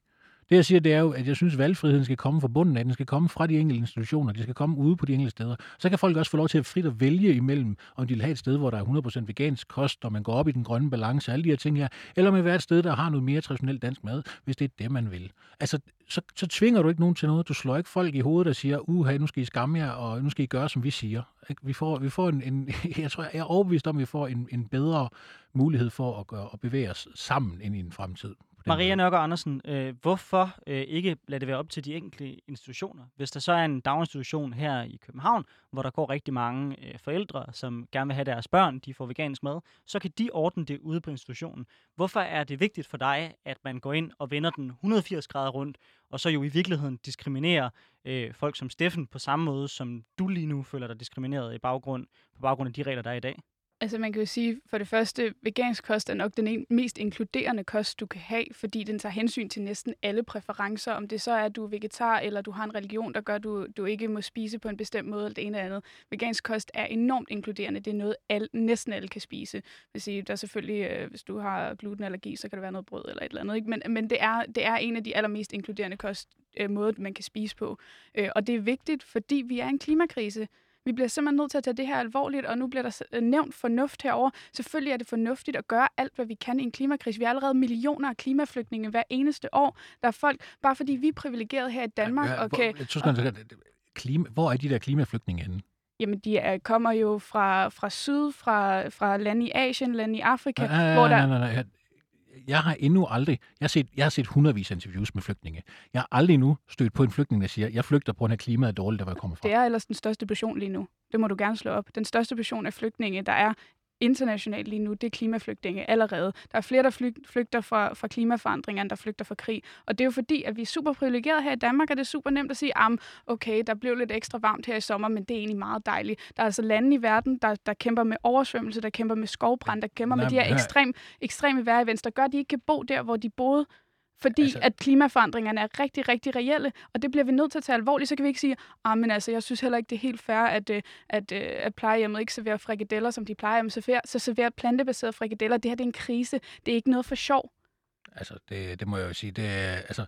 Det jeg siger, det er jo, at jeg synes, at valgfriheden skal komme fra bunden af. Den skal komme fra de enkelte institutioner. De skal komme ude på de enkelte steder. Så kan folk også få lov til at frit at vælge imellem, om de vil have et sted, hvor der er 100% vegansk kost, og man går op i den grønne balance, alle de her ting her, eller om man vil være et sted, der har noget mere traditionelt dansk mad, hvis det er det, man vil. Altså, så, så tvinger du ikke nogen til noget. Du slår ikke folk i hovedet, der siger, uha, nu skal I skamme jer, og nu skal I gøre, som vi siger. Vi får, vi får en, en *laughs* jeg tror, jeg er overbevist om, at vi får en, en bedre mulighed for at, gøre, at bevæge os sammen ind i en fremtid. Maria Nørgaard Andersen, øh, hvorfor øh, ikke lade det være op til de enkelte institutioner? Hvis der så er en daginstitution her i København, hvor der går rigtig mange øh, forældre, som gerne vil have deres børn, de får vegansk mad, så kan de ordne det ude på institutionen. Hvorfor er det vigtigt for dig, at man går ind og vender den 180 grader rundt, og så jo i virkeligheden diskriminerer øh, folk som Steffen på samme måde, som du lige nu føler dig diskrimineret i baggrund, på baggrund af de regler, der er i dag? Altså man kan jo sige, for det første, vegansk kost er nok den en, mest inkluderende kost, du kan have, fordi den tager hensyn til næsten alle præferencer. Om det så er, at du er vegetar, eller du har en religion, der gør, at du, du ikke må spise på en bestemt måde, eller det ene eller andet. Vegansk kost er enormt inkluderende. Det er noget, al, næsten alle kan spise. Vil sige, der er selvfølgelig, øh, hvis du har glutenallergi, så kan det være noget brød eller et eller andet. Ikke? Men, men det, er, det er en af de allermest inkluderende kost, øh, man kan spise på. Øh, og det er vigtigt, fordi vi er i en klimakrise. Vi bliver simpelthen nødt til at tage det her alvorligt, og nu bliver der nævnt fornuft herover. Selvfølgelig er det fornuftigt at gøre alt, hvad vi kan i en klimakrise. Vi har allerede millioner af klimaflygtninge hver eneste år. Der er folk, bare fordi vi er privilegerede her i Danmark. Ja, og kan, hvor, og, klima, hvor er de der klimaflygtninge henne? Jamen, de er, kommer jo fra, fra syd, fra, fra lande i Asien, lande i Afrika, ja, ja, hvor der... Nej, nej, nej. Jeg har endnu aldrig, jeg har, set, jeg har set hundredvis af interviews med flygtninge. Jeg har aldrig nu stødt på en flygtning, der siger, jeg flygter på grund af klimaet er dårligt, der hvor jeg kommer fra. Det er ellers den største passion lige nu. Det må du gerne slå op. Den største passion af flygtninge, der er internationalt lige nu, det er klimaflygtninge allerede. Der er flere, der flygter fra, fra klimaforandringer, end der flygter fra krig. Og det er jo fordi, at vi er super privilegerede her i Danmark, og det er super nemt at sige, am, okay, der blev lidt ekstra varmt her i sommer, men det er egentlig meget dejligt. Der er altså lande i verden, der, der kæmper med oversvømmelse, der kæmper med skovbrand, der kæmper Nej, med de her ekstrem, ekstreme vejrevents, der gør, at de ikke kan bo der, hvor de boede Fordi altså... at klimaforandringerne er rigtig, rigtig reelle, og det bliver vi nødt til at tage alvorligt. Så kan vi ikke sige, ah, men altså, jeg synes heller ikke, det er helt fair, at, øh, at, øh, at plejehjemmet ikke serverer frikadeller, som de plejer, men serverer, så serverer plantebaserede frikadeller. Det her det er en krise. Det er ikke noget for sjov. Altså, det, det må jeg jo sige. Det altså,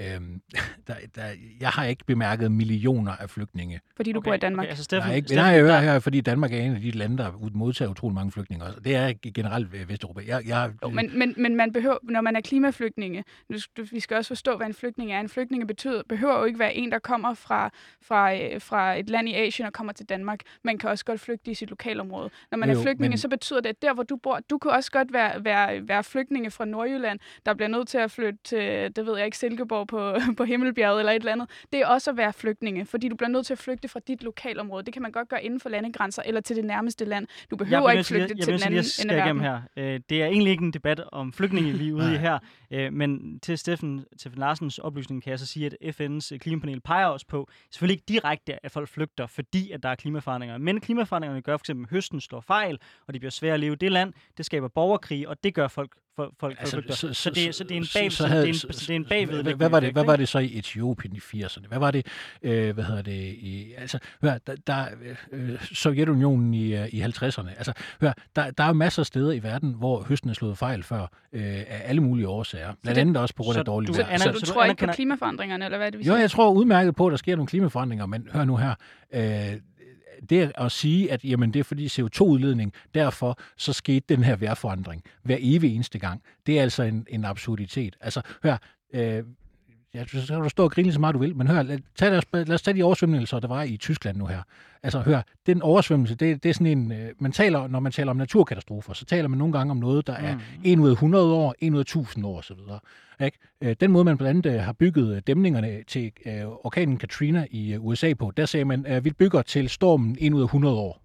Øhm, *laughs* der, der, jeg har ikke bemærket millioner af flygtninge. Fordi du okay, bor i Danmark? Okay, altså Steffen, nej, ikke, Steffen, nej, jeg, jeg, fordi Danmark er en af de lande, der modtager utrolig mange flygtninge. Også. Det er generelt Vesteuropa. Jeg, jeg, jo, men, men, men man behøver, når man er klimaflygtninge, nu, vi skal også forstå, hvad en flygtning er. En flygtninge betyder, behøver jo ikke være en, der kommer fra, fra, øh, fra et land i Asien og kommer til Danmark. Man kan også godt flygte i sit lokalområde. Når man jo, er flygtninge, men... så betyder det, at der, hvor du bor, du kan også godt være, være, være flygtninge fra Nordjylland, der bliver nødt til at flytte til, det ved jeg ikke, Silkeborg på, *laughs* på Himmelbjerget eller et eller andet, det er også at være flygtninge, fordi du bliver nødt til at flygte fra dit lokalområde. Det kan man godt gøre inden for landegrænser eller til det nærmeste land. Du behøver ikke flygte jeg, jeg til den anden ende af verden. Her. Øh, det er egentlig ikke en debat om flygtninge, vi er ude i *laughs* her, øh, men til Steffen, Steffen Larsens oplysning kan jeg så sige, at FN's klimapanel peger også på, selvfølgelig ikke direkte, at folk flygter, fordi at der er klimaforandringer, men klimaforandringerne gør for eksempel, at høsten slår fejl, og det bliver svært at leve i det land, det skaber borgerkrig, og det gør folk for, folk altså, så, så, så, det, så det er en bag, så, havde, så, det er en, bagved. Hvad, hvad, var det, hvad var det så i Etiopien i 80'erne? Hvad var det, øh, hvad hedder det, i, altså, hør, der, der øh, Sovjetunionen i, øh, i 50'erne, altså, hør, der, der er masser af steder i verden, hvor høsten er slået fejl før, øh, af alle mulige årsager. Blandt andet også på grund af dårlig vejr. Så, så, du tror ikke på klimaforandringerne, eller hvad er det, vi siger? Jo, jeg tror udmærket på, at der sker nogle klimaforandringer, men hør nu her, øh, det at sige, at jamen, det er fordi CO2-udledning, derfor så skete den her vejrforandring hver evig eneste gang, det er altså en, en absurditet. Altså, hør, øh, Ja, så kan du stå og grine så meget du vil, men hør, lad, tag, lad, os, lad os tage de oversvømmelser, der var i Tyskland nu her. Altså hør, den oversvømmelse, det, det er sådan en, øh, man taler, når man taler om naturkatastrofer, så taler man nogle gange om noget, der er mm. 1 ud af 100 år, 1 ud af 1000 år osv. Ikke? Øh, den måde, man blandt andet øh, har bygget dæmningerne til orkanen Katrina i USA på, der sagde man, at vi bygger til stormen 1 ud af 100 år.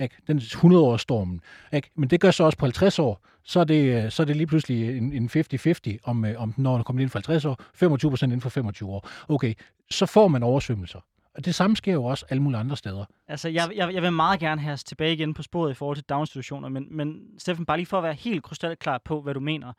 Ikke? Den 100 stormen. Ikke? Men det gør så også på 50 år, så er det, øh, så er det lige pludselig en, en 50-50, om, øh, om når den kommer ind for 50 år, 25 procent inden for 25 år. Okay, så får man oversvømmelser. Og det samme sker jo også alle mulige andre steder. Altså, jeg, jeg, jeg vil meget gerne have os tilbage igen på sporet i forhold til daginstitutioner, men, men Steffen, bare lige for at være helt krystalklar på, hvad du mener.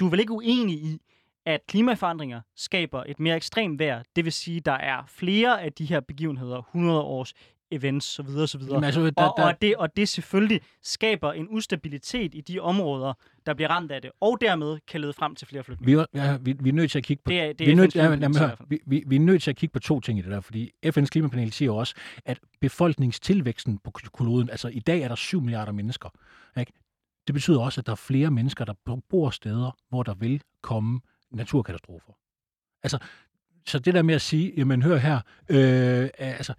Du er vel ikke uenig i, at klimaforandringer skaber et mere ekstremt vejr. Det vil sige, at der er flere af de her begivenheder, 100 års events så videre, så videre. Jamen, altså, der, og, og, det, og det selvfølgelig skaber en ustabilitet i de områder, der bliver ramt af det, og dermed kan lede frem til flere flygtninge. Vi, ja, vi, vi er nødt til at kigge på... Det er, det er vi, er nødt, ja, hør, vi, vi, vi er nødt til at kigge på to ting i det der, fordi FN's klimapanel siger også, at befolkningstilvæksten på kloden, altså i dag er der 7 milliarder mennesker, ikke? det betyder også, at der er flere mennesker, der bor steder, hvor der vil komme naturkatastrofer. Altså, så det der med at sige, jamen hør her, øh, altså,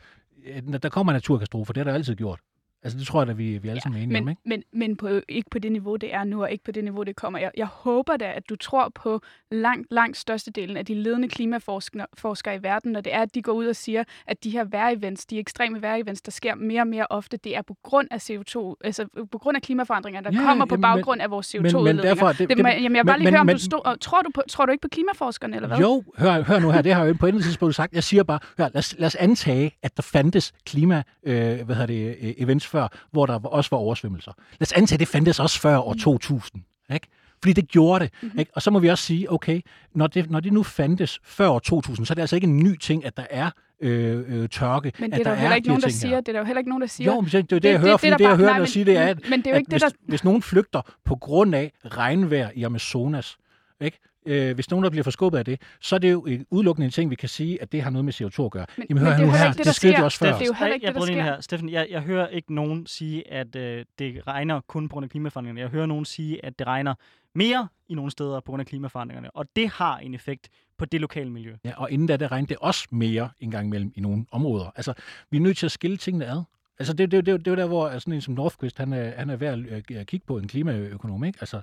når der kommer naturkatastrofer, det har der altid gjort. Altså, det tror jeg da, vi, vi alle ja, sammen er enige men, om, ikke? Men, men på, ikke på det niveau, det er nu, og ikke på det niveau, det kommer. Jeg, jeg håber da, at du tror på langt, langt størstedelen af de ledende klimaforskere i verden, når det er, at de går ud og siger, at de her vejrevents, de ekstreme vejrevents, der sker mere og mere ofte, det er på grund af CO2, altså på grund af klimaforandringer, der ja, kommer på baggrund men, af vores CO2-udledninger. Det, det, det, jamen, jeg vil bare lige men, høre, om men, du stod, tror, du på, tror du ikke på klimaforskerne, eller hvad? Jo, hør, hør nu her, det har jeg jo på et tidspunkt sagt. Jeg siger bare, hør, lad, os, lad os antage, at der fandtes klima, øh, hvad hedder det, øh, events før, hvor der også var oversvømmelser. Lad os antage, at det fandtes også før år 2000. Mm. Ikke? Fordi det gjorde det. Mm-hmm. Ikke? Og så må vi også sige, okay, når det, når det nu fandtes før år 2000, så er det altså ikke en ny ting, at der er øh, øh, tørke. Men det er der, der heller ikke nogen, der siger. Det er der jo heller ikke nogen, der siger. Jo, men det er det, det jeg hører, fordi det, det, jeg hører dig sige, det er, at, men det er jo ikke at det, der... hvis, hvis nogen flygter på grund af regnvejr i Amazonas, ikke? Øh, hvis nogen der bliver forskubbet af det, så er det jo udelukkende en ting, vi kan sige, at det har noget med CO2 at gøre. Men, Jamen, hør men nu her, det, det skete jo også før. Det er jo heller ikke jeg, det, der sker. Her. Steffen, jeg, jeg hører ikke nogen sige, at øh, det regner kun på grund af klimaforandringerne. Jeg hører nogen sige, at det regner mere i nogle steder på grund af klimaforandringerne. Og det har en effekt på det lokale miljø. Ja, og inden da, det regnede det også mere en gang imellem i nogle områder. Altså, vi er nødt til at skille tingene ad. Altså, det, det, det, det er der, hvor sådan en som Northquist, han er, han er værd at kigge på en klimaøkonom, ikke? Altså,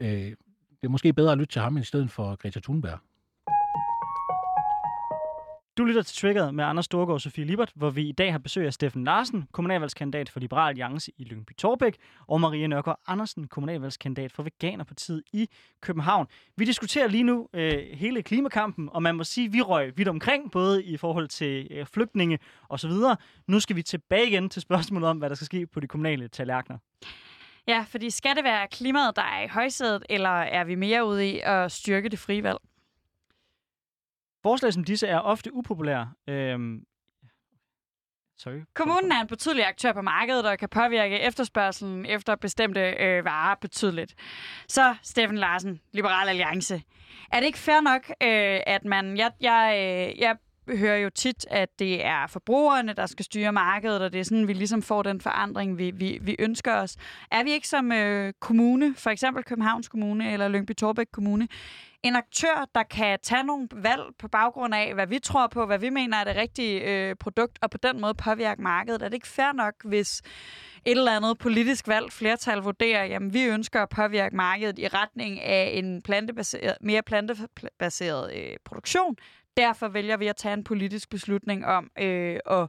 øh, det er måske bedre at lytte til ham i stedet for Greta Thunberg. Du lytter til Triggeret med Anders Storgård og Sofie Libert, hvor vi i dag har besøg af Steffen Larsen, kommunalvalgskandidat for Liberal Alliance i Lyngby Torbæk, og Maria Nørgaard Andersen, kommunalvalgskandidat for Veganerpartiet i København. Vi diskuterer lige nu øh, hele klimakampen, og man må sige, at vi røg vidt omkring, både i forhold til øh, flygtninge osv. Nu skal vi tilbage igen til spørgsmålet om, hvad der skal ske på de kommunale tallerkener. Ja, fordi skal det være klimaet, der er i højsædet, eller er vi mere ude i at styrke det frie valg? Forslag som disse er ofte upopulære. Øhm, sorry. Kommunen er en betydelig aktør på markedet og kan påvirke efterspørgselen efter bestemte øh, varer betydeligt. Så, Steffen Larsen, Liberal Alliance. Er det ikke fair nok, øh, at man... Jeg, jeg, øh, jeg hører jo tit, at det er forbrugerne, der skal styre markedet, og det er sådan, vi ligesom får den forandring, vi, vi, vi ønsker os. Er vi ikke som øh, kommune, for eksempel Københavns Kommune eller Lyngby Torbæk Kommune, en aktør, der kan tage nogle valg på baggrund af, hvad vi tror på, hvad vi mener er det rigtige øh, produkt, og på den måde påvirke markedet? Er det ikke fair nok, hvis et eller andet politisk valg flertal vurderer, jamen vi ønsker at påvirke markedet i retning af en plantebaseret, mere plantebaseret øh, produktion, Derfor vælger vi at tage en politisk beslutning om øh, at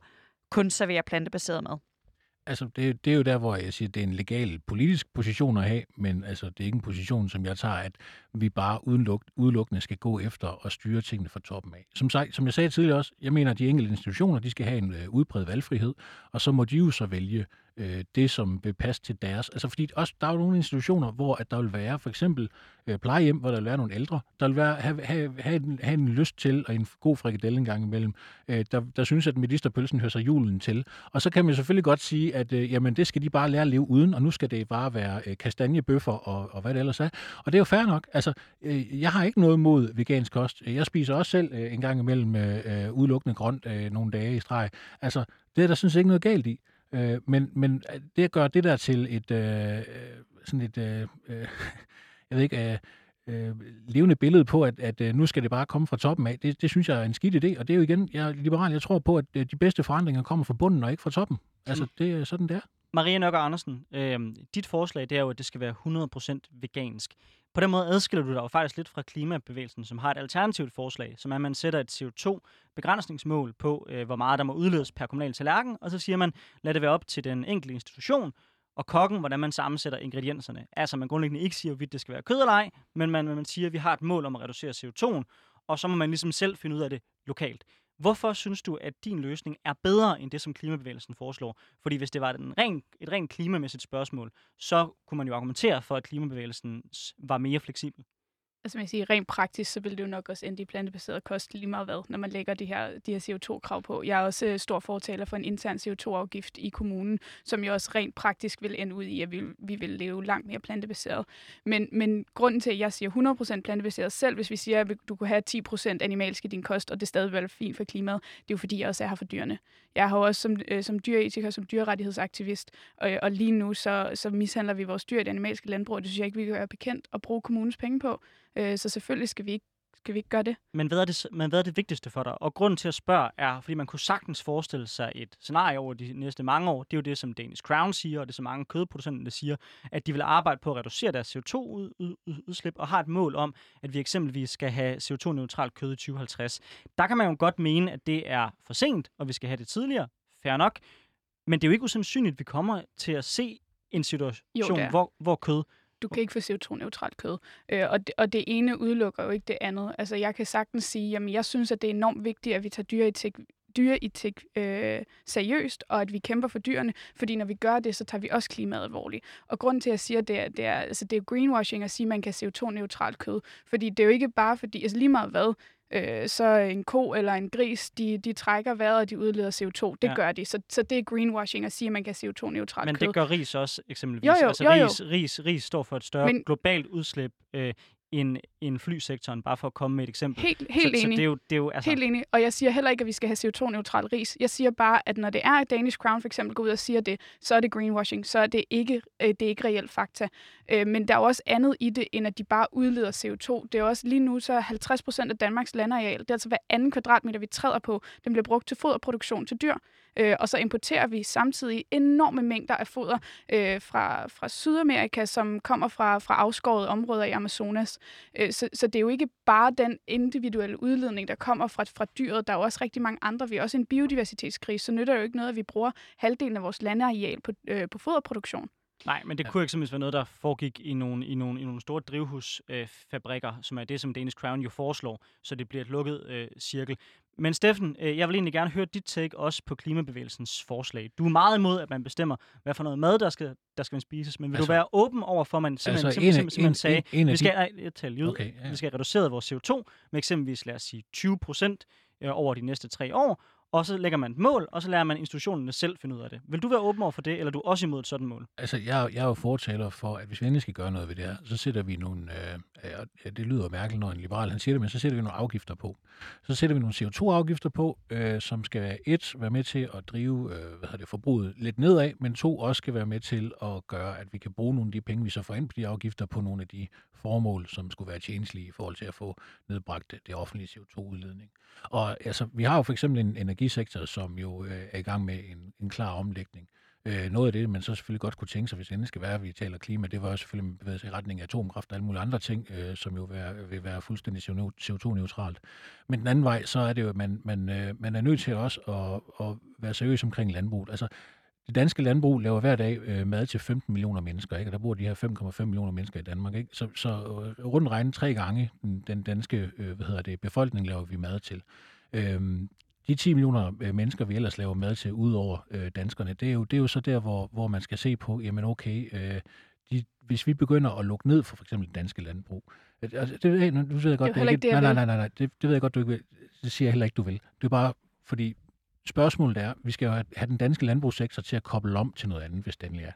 kun servere plantebaseret mad. Altså, det, det er jo der, hvor jeg siger, at det er en legal politisk position at have, men altså, det er ikke en position, som jeg tager, at vi bare udeluk, udelukkende skal gå efter og styre tingene fra toppen af. Som, som jeg sagde tidligere også, jeg mener, at de enkelte institutioner, de skal have en øh, udbredt valgfrihed, og så må de jo så vælge øh, det, som vil passe til deres. Altså fordi også, der er jo nogle institutioner, hvor at der vil være for eksempel øh, plejehjem, hvor der vil være nogle ældre, der vil være, have, have, have, en, have en lyst til, og en god frikadelle en gang imellem, øh, der, der synes, at medisterpølsen hører sig julen til. Og så kan man selvfølgelig godt sige, at øh, jamen, det skal de bare lære at leve uden, og nu skal det bare være øh, kastanjebøffer og, og hvad det ellers er. Og det er jo fair nok. Altså, øh, jeg har ikke noget mod vegansk kost. Jeg spiser også selv øh, en gang imellem øh, udelukkende grønt øh, nogle dage i streg. Altså, det er der synes jeg ikke noget galt i. Øh, men, men det at gøre det der til et øh, sådan et, øh, øh *laughs* jeg ved ikke, øh, øh, levende billede på, at, at øh, nu skal det bare komme fra toppen af, det, det synes jeg er en skidt idé, og det er jo igen, jeg er liberal, jeg tror på, at øh, de bedste forandringer kommer fra bunden og ikke fra toppen. Altså, det er sådan, det er. Maria Nøkker Andersen, øh, dit forslag det er jo, at det skal være 100% vegansk. På den måde adskiller du dig jo faktisk lidt fra klimabevægelsen, som har et alternativt forslag, som er, at man sætter et CO2-begrænsningsmål på, øh, hvor meget der må udledes per kommunal tallerken, og så siger man, lad det være op til den enkelte institution og kokken, hvordan man sammensætter ingredienserne. Altså, man grundlæggende ikke siger, hvorvidt det skal være kød eller ej, men man, man siger, at vi har et mål om at reducere CO2'en, og så må man ligesom selv finde ud af det lokalt. Hvorfor synes du, at din løsning er bedre end det, som klimabevægelsen foreslår? Fordi hvis det var en ren, et rent klimamæssigt spørgsmål, så kunne man jo argumentere for, at klimabevægelsen var mere fleksibel altså man siger, rent praktisk, så vil det jo nok også ende i plantebaseret kost lige meget hvad, når man lægger de her, de her CO2-krav på. Jeg er også øh, stor fortaler for en intern CO2-afgift i kommunen, som jo også rent praktisk vil ende ud i, at vi, vi vil leve langt mere plantebaseret. Men, men grunden til, at jeg siger 100% plantebaseret selv, hvis vi siger, at du kunne have 10% animalsk i din kost, og det stadig vil være fint for klimaet, det er jo fordi, jeg også er her for dyrene. Jeg har også som, øh, som dyretiker, som dyrerettighedsaktivist, og, og lige nu så, så mishandler vi vores dyr i det animalske landbrug, og det synes jeg ikke, vi kan være bekendt at bruge kommunens penge på. Øh, så selvfølgelig skal vi ikke skal vi ikke gøre det? Men hvad, er det, men hvad er det vigtigste for dig? Og grunden til at spørge er, fordi man kunne sagtens forestille sig et scenarie over de næste mange år. Det er jo det, som Danish Crown siger, og det så mange kødproducenter, der siger, at de vil arbejde på at reducere deres CO2-udslip og har et mål om, at vi eksempelvis skal have CO2-neutralt kød i 2050. Der kan man jo godt mene, at det er for sent, og vi skal have det tidligere. Fair nok. Men det er jo ikke usandsynligt, at vi kommer til at se en situation, jo, hvor, hvor kød du kan ikke få CO2-neutralt kød. Øh, og, det, og det ene udelukker jo ikke det andet. Altså, jeg kan sagtens sige, at jeg synes, at det er enormt vigtigt, at vi tager dyreetik dyreetik øh, seriøst, og at vi kæmper for dyrene, fordi når vi gør det, så tager vi også klimaet alvorligt. Og grunden til, at jeg siger, det er, det er, altså, det er greenwashing at sige, at man kan CO2-neutralt kød, fordi det er jo ikke bare fordi, altså lige meget hvad, øh, så en ko eller en gris, de, de trækker vejret, og de udleder CO2. Det ja. gør de. Så, så det er greenwashing at sige, at man kan CO2-neutralt Men kød. det gør ris også eksempelvis. Jo, jo, altså, jo, jo. Ris, ris, ris står for et større Men, globalt udslip øh, end, end flysektoren, bare for at komme med et eksempel. Helt, helt så, enig. Så det er jo, det er jo, altså... Helt enig. Og jeg siger heller ikke, at vi skal have CO2-neutral ris. Jeg siger bare, at når det er, at Danish Crown for eksempel går ud og siger det, så er det greenwashing. Så er det ikke, øh, det er ikke reelt fakta. Øh, men der er jo også andet i det, end at de bare udleder CO2. Det er også lige nu, så 50 procent af Danmarks landareal, det er altså hver anden kvadratmeter, vi træder på, den bliver brugt til foderproduktion til dyr. Øh, og så importerer vi samtidig enorme mængder af foder øh, fra, fra Sydamerika, som kommer fra, fra afskårede områder i Amazonas. Øh, så, så det er jo ikke bare den individuelle udledning, der kommer fra, fra dyret. Der er jo også rigtig mange andre. Vi er også en biodiversitetskrise, så nytter det jo ikke noget, at vi bruger halvdelen af vores landareal på, øh, på foderproduktion. Nej, men det kunne eksempelvis være noget, der foregik i nogle, i nogle, i nogle store drivhusfabrikker, øh, som er det, som Danish Crown jo foreslår, så det bliver et lukket øh, cirkel. Men Steffen, øh, jeg vil egentlig gerne høre dit take også på klimabevægelsens forslag. Du er meget imod, at man bestemmer, hvad for noget mad, der skal, der skal spises, men vil altså, du være åben over for, at man simpelthen, altså, simpelthen, en, simpelthen en, sagde, en, en vi skal, de, nej, okay, ja. vi skal have reduceret vores CO2 med eksempelvis, lad os sige, 20 procent øh, over de næste tre år, og så lægger man et mål, og så lærer man institutionerne selv finde ud af det. Vil du være åben over for det, eller er du også imod et sådan mål? Altså, jeg, jeg er jo fortaler for, at hvis vi endelig skal gøre noget ved det her, så sætter vi nogle, øh, ja, det lyder mærkeligt, når en liberal han siger det, men så sætter vi nogle afgifter på. Så sætter vi nogle CO2-afgifter på, øh, som skal være et, være med til at drive øh, hvad hedder det, forbruget lidt nedad, men to også skal være med til at gøre, at vi kan bruge nogle af de penge, vi så får ind på de afgifter, på nogle af de formål, som skulle være tjenestlige i forhold til at få nedbragt det offentlige CO2-udledning. Og altså, vi har jo for eksempel en energisektor, som jo øh, er i gang med en, en klar omlægning. Øh, noget af det, man så selvfølgelig godt kunne tænke sig, hvis endelig skal være, at vi taler klima, det var jo selvfølgelig bevæget i retning af atomkraft og alle mulige andre ting, øh, som jo vil, vil være fuldstændig CO2-neutralt. Men den anden vej, så er det jo, at man, man, øh, man er nødt til også at, at være seriøs omkring landbruget. Altså, det danske landbrug laver hver dag øh, mad til 15 millioner mennesker, ikke? og der bor de her 5,5 millioner mennesker i Danmark. Ikke? Så, så øh, rundt regnet tre gange den, den danske øh, hvad hedder det, befolkning laver vi mad til. Øhm, de 10 millioner øh, mennesker, vi ellers laver mad til, ud over øh, danskerne, det er, jo, det er jo så der, hvor, hvor man skal se på, jamen okay, øh, de, hvis vi begynder at lukke ned for for eksempel det danske landbrug, altså, det, hey, nu ved jeg godt, det er ikke det, nej, jeg nej, nej, nej, nej, det, det ved jeg godt, du ikke vil. Det siger jeg heller ikke, du vil. Det er bare, fordi spørgsmålet er, vi skal jo have, den danske landbrugssektor til at koble om til noget andet, hvis den er.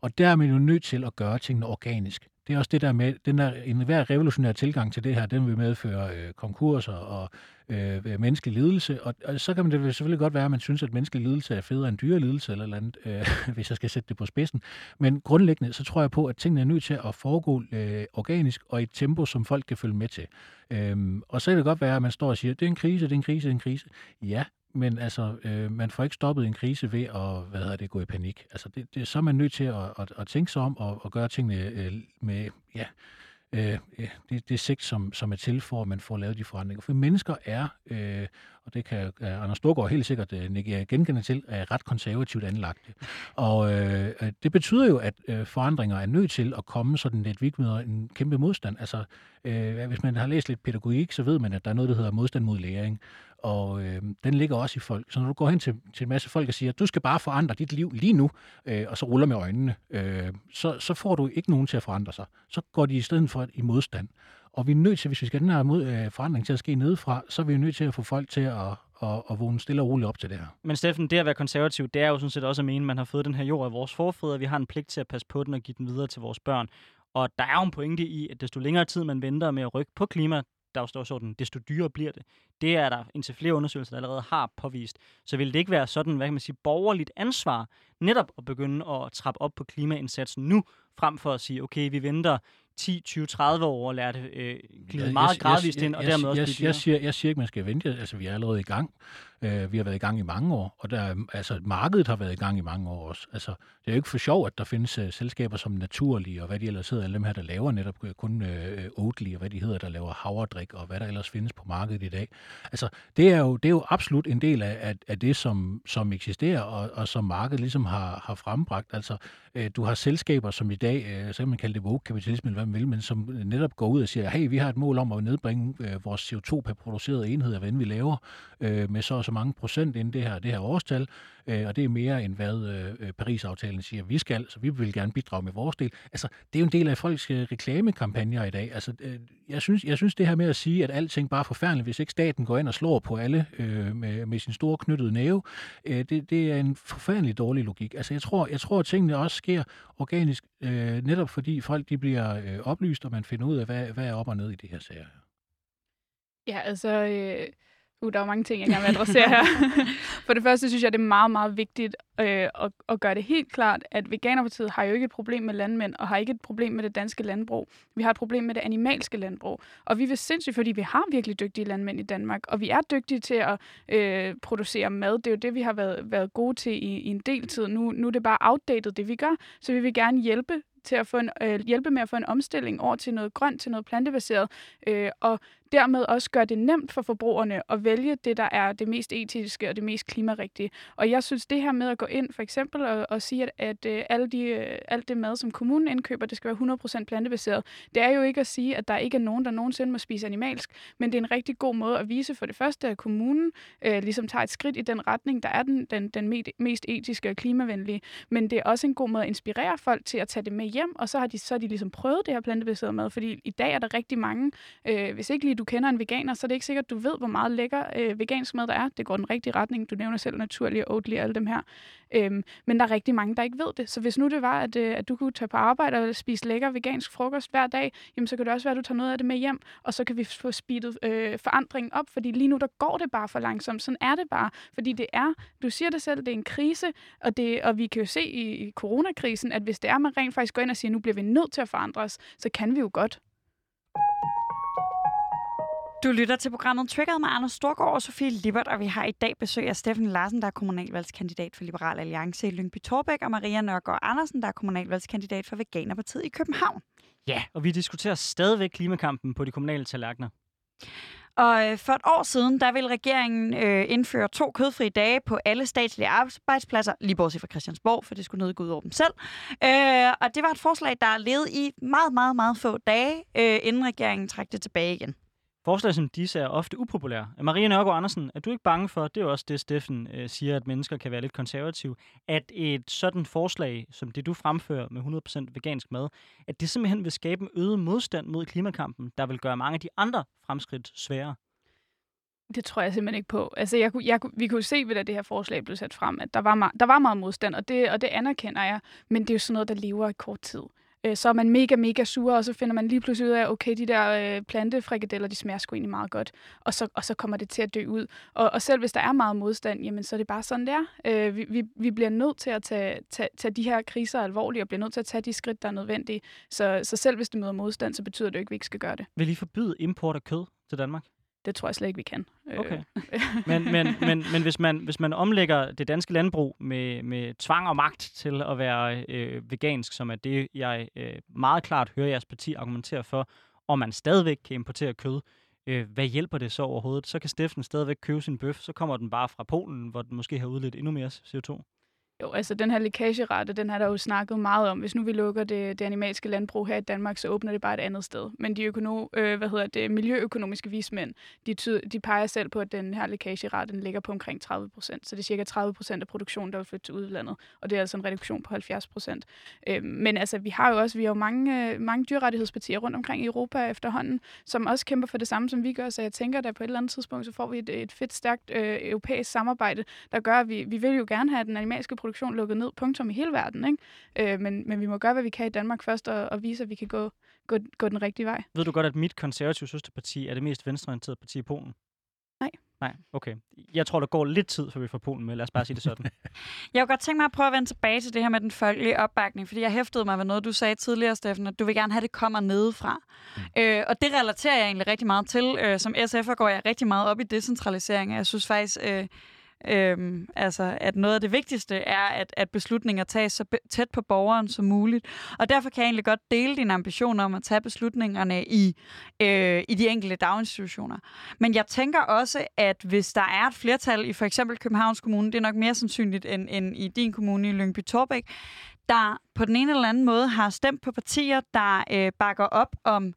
Og der er man jo nødt til at gøre tingene organisk. Det er også det der med, den der en hver revolutionær tilgang til det her, den vil medføre øh, konkurser og øh, menneskelig lidelse. Og, og så kan man det selvfølgelig godt være, at man synes, at menneskelig lidelse er federe end dyre lidelse eller, eller andet, øh, *laughs* hvis jeg skal sætte det på spidsen. Men grundlæggende, så tror jeg på, at tingene er nødt til at foregå øh, organisk og i et tempo, som folk kan følge med til. Øhm, og så kan det godt være, at man står og siger, det er en krise, det er en krise, det er en krise. Ja, men altså, øh, man får ikke stoppet en krise ved at hvad hedder det, gå i panik. Altså, det, det, så er man nødt til at, at, at tænke sig om og, og gøre tingene øh, med, ja, øh, det, det sigt, som, som er til for, at man får lavet de forandringer. For mennesker er, øh, og det kan Anders Storgård helt sikkert øh, genkende til, er ret konservativt anlagt. Og øh, det betyder jo, at øh, forandringer er nødt til at komme sådan lidt vidt en kæmpe modstand. Altså, øh, hvis man har læst lidt pædagogik, så ved man, at der er noget, der hedder modstand mod læring og øh, den ligger også i folk. Så når du går hen til, til en masse folk og siger, du skal bare forandre dit liv lige nu, øh, og så ruller med øjnene, øh, så, så får du ikke nogen til at forandre sig. Så går de i stedet for i modstand. Og vi er nødt til, hvis vi skal have den her mod, øh, forandring til at ske nedefra, så er vi nødt til at få folk til at, at, at vågne stille og roligt op til det her. Men Steffen, det at være konservativ, det er jo sådan set også at mene, at man har fået den her jord af vores forfædre. Vi har en pligt til at passe på den og give den videre til vores børn. Og der er jo en pointe i, at desto længere tid man venter med at rykke på klima, sådan, desto dyrere bliver det. Det er der indtil flere undersøgelser, der allerede har påvist. Så vil det ikke være sådan, hvad kan man sige, borgerligt ansvar netop at begynde at trappe op på klimaindsatsen nu, frem for at sige, okay, vi venter 10, 20, 30 år og lære det øh, glide ja, meget gradvist ind, og dermed også jeg, blive jeg, siger, jeg siger ikke, man skal vente. Altså, vi er allerede i gang. Uh, vi har været i gang i mange år, og der, altså, markedet har været i gang i mange år også. Altså, det er jo ikke for sjov, at der findes uh, selskaber som Naturlige, og hvad de ellers hedder, alle dem her, der laver netop kun uh, Oatly, og hvad de hedder, der laver havredrik, og hvad der ellers findes på markedet i dag. Altså, det er jo, det er jo absolut en del af, af, af det, som, som eksisterer, og, og som markedet ligesom har, har frembragt. Altså, uh, du har selskaber, som i dag, uh, så kan man kalde det woke-kapitalisme, eller hvad man vil, men som netop går ud og siger, hey, vi har et mål om at nedbringe øh, vores CO2 per produceret enhed af, hvad vi laver, øh, med så og så mange procent inden det her, det her årstal, øh, og det er mere end hvad øh, Paris-aftalen siger, vi skal, så vi vil gerne bidrage med vores del. Altså, det er jo en del af folks øh, reklamekampagner i dag. Altså, øh, jeg, synes, jeg synes det her med at sige, at alting bare er forfærdeligt, hvis ikke staten går ind og slår på alle øh, med, med sin store knyttede næve, øh, det, det er en forfærdelig dårlig logik. Altså, jeg tror, jeg tror at tingene også sker organisk, øh, netop fordi folk de bliver øh, oplyst, og man finder ud af, hvad, hvad er op og ned i de her sager. Ja, altså... Øh Uh, der er mange ting, jeg gerne vil adressere her. *laughs* For det første synes jeg, det er meget, meget vigtigt øh, at, at gøre det helt klart, at Veganerpartiet har jo ikke et problem med landmænd, og har ikke et problem med det danske landbrug. Vi har et problem med det animalske landbrug. Og vi vil sindssygt, fordi vi har virkelig dygtige landmænd i Danmark, og vi er dygtige til at øh, producere mad. Det er jo det, vi har været, været gode til i, i en del tid. Nu, nu er det bare outdated, det vi gør. Så vi vil gerne hjælpe til at få en, øh, hjælpe med at få en omstilling over til noget grønt, til noget plantebaseret. Øh, og dermed også gør det nemt for forbrugerne at vælge det, der er det mest etiske og det mest klimarigtige. Og jeg synes, det her med at gå ind for eksempel og, og sige, at, at øh, alle de, øh, alt det mad, som kommunen indkøber, det skal være 100% plantebaseret, det er jo ikke at sige, at der ikke er nogen, der nogensinde må spise animalsk, men det er en rigtig god måde at vise for det første, at kommunen øh, ligesom tager et skridt i den retning, der er den, den, den mest etiske og klimavenlige, men det er også en god måde at inspirere folk til at tage det med hjem, og så har de, så har de ligesom prøvet det her plantebaserede mad, fordi i dag er der rigtig mange, øh, hvis ikke lige du kender en veganer, så er det ikke sikkert, du ved, hvor meget lækker øh, vegansk mad der er. Det går den rigtige retning. Du nævner selv naturlig og Oatly og alle dem her. Øhm, men der er rigtig mange, der ikke ved det. Så hvis nu det var, at, øh, at du kunne tage på arbejde og spise lækker vegansk frokost hver dag, jamen så kan det også være, at du tager noget af det med hjem, og så kan vi få speedet øh, forandringen op, fordi lige nu der går det bare for langsomt. Sådan er det bare, fordi det er, du siger det selv, det er en krise, og, det, og vi kan jo se i, i coronakrisen, at hvis det er, man rent faktisk går ind og siger, nu bliver vi nødt til at forandre os, så kan vi jo godt. Du lytter til programmet Triggered med Anders Storgård og Sofie Libert, og vi har i dag besøg af Steffen Larsen, der er kommunalvalgskandidat for Liberal Alliance i Lyngby Torbæk, og Maria Nørgaard Andersen, der er kommunalvalgskandidat for Veganerpartiet i København. Ja, og vi diskuterer stadigvæk klimakampen på de kommunale tallerkener. Og øh, for et år siden, der vil regeringen øh, indføre to kødfrie dage på alle statslige arbejdspladser, lige bortset fra Christiansborg, for det skulle noget gå ud over dem selv. Øh, og det var et forslag, der levede i meget, meget, meget få dage, øh, inden regeringen trak det tilbage igen. Forslag som disse er ofte upopulære. Maria Nørgaard Andersen, er du ikke bange for, det er jo også det, Steffen øh, siger, at mennesker kan være lidt konservative, at et sådan forslag, som det du fremfører med 100% vegansk mad, at det simpelthen vil skabe en øget modstand mod klimakampen, der vil gøre mange af de andre fremskridt sværere? Det tror jeg simpelthen ikke på. Altså, jeg, jeg, vi kunne se, ved at det her forslag blev sat frem, at der var, meget, der var meget modstand, og det, og det anerkender jeg, men det er jo sådan noget, der lever i kort tid øh, så er man mega, mega sur, og så finder man lige pludselig ud af, okay, de der øh, plantefrikadeller, de smager sgu egentlig meget godt, og så, og så kommer det til at dø ud. Og, og selv hvis der er meget modstand, jamen så er det bare sådan, det er. Øh, vi, vi, vi bliver nødt til at tage, tage, tage de her kriser alvorligt, og bliver nødt til at tage de skridt, der er nødvendige. Så, så selv hvis det møder modstand, så betyder det jo ikke, at vi ikke skal gøre det. Vil I forbyde import af kød til Danmark? Det tror jeg slet ikke, vi kan. Øh. Okay. *laughs* men, men, men, men hvis, man, hvis man omlægger det danske landbrug med, med tvang og magt til at være øh, vegansk, som er det, jeg øh, meget klart hører jeres parti argumentere for, og man stadigvæk kan importere kød, øh, hvad hjælper det så overhovedet? Så kan Steffen stadigvæk købe sin bøf, så kommer den bare fra Polen, hvor den måske har udledt endnu mere CO2. Jo, altså den her lækagerate, den har der jo snakket meget om. Hvis nu vi lukker det, det animalske landbrug her i Danmark, så åbner det bare et andet sted. Men de økono, øh, hvad hedder det, miljøøkonomiske vismænd, de, ty, de peger selv på, at den her lækagerate den ligger på omkring 30 procent. Så det er cirka 30 procent af produktionen, der vil flytte til udlandet. Og det er altså en reduktion på 70 procent. Øh, men altså, vi har jo også vi har jo mange, øh, mange dyrrettighedspartier rundt omkring i Europa efterhånden, som også kæmper for det samme, som vi gør. Så jeg tænker, at på et eller andet tidspunkt, så får vi et, et fedt, stærkt øh, europæisk samarbejde, der gør, at vi, vi vil jo gerne have den animalske produktion produktion lukket ned, punktum i hele verden. Ikke? Øh, men, men vi må gøre, hvad vi kan i Danmark først, og, og vise, at vi kan gå, gå, gå den rigtige vej. Ved du godt, at mit konservative søsterparti er det mest venstreorienterede parti i Polen? Nej. Nej, okay. Jeg tror, der går lidt tid, før vi får Polen med. Lad os bare sige det sådan. *laughs* jeg kunne godt tænke mig at prøve at vende tilbage til det her med den folkelige opbakning, fordi jeg hæftede mig ved noget, du sagde tidligere, Steffen, at du vil gerne have, at det kommer nedefra. Mm. Øh, og det relaterer jeg egentlig rigtig meget til. Øh, som SF'er går jeg rigtig meget op i decentralisering, og jeg synes faktisk... Øh, Øhm, altså, at noget af det vigtigste er, at, at beslutninger tages så tæt på borgeren som muligt. Og derfor kan jeg egentlig godt dele din ambition om at tage beslutningerne i, øh, i de enkelte daginstitutioner. Men jeg tænker også, at hvis der er et flertal i for eksempel Københavns Kommune, det er nok mere sandsynligt end, end i din kommune i Lyngby Torbæk, der på den ene eller anden måde har stemt på partier, der øh, bakker op om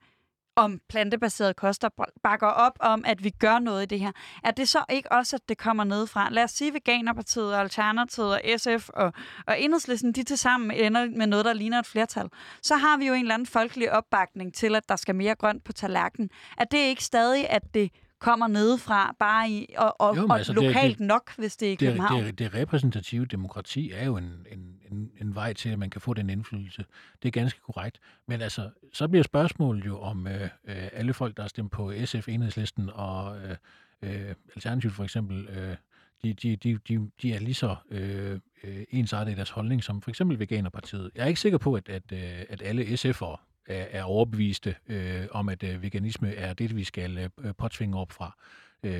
om plantebaseret koster bakker op om, at vi gør noget i det her. Er det så ikke også, at det kommer ned fra? Lad os sige, Veganerpartiet og Alternativet og SF og, og Enhedslisten, de til sammen ender med noget, der ligner et flertal. Så har vi jo en eller anden folkelig opbakning til, at der skal mere grønt på tallerkenen. Er det ikke stadig, at det kommer nedefra, bare i, og, og, jo, og altså, lokalt det, det, nok, hvis det er i København. Det, det, det repræsentative demokrati er jo en, en, en, en vej til, at man kan få den indflydelse. Det er ganske korrekt. Men altså, så bliver spørgsmålet jo om øh, øh, alle folk, der har stemt på SF, Enhedslisten og øh, øh, Alternativet for eksempel, øh, de, de, de, de, de er lige så øh, øh ensartet i deres holdning som for eksempel Veganerpartiet. Jeg er ikke sikker på, at, at, øh, at alle SF'ere er, er overbeviste øh, om, at øh, veganisme er det, vi skal øh, øh påtvinge op fra. Øh,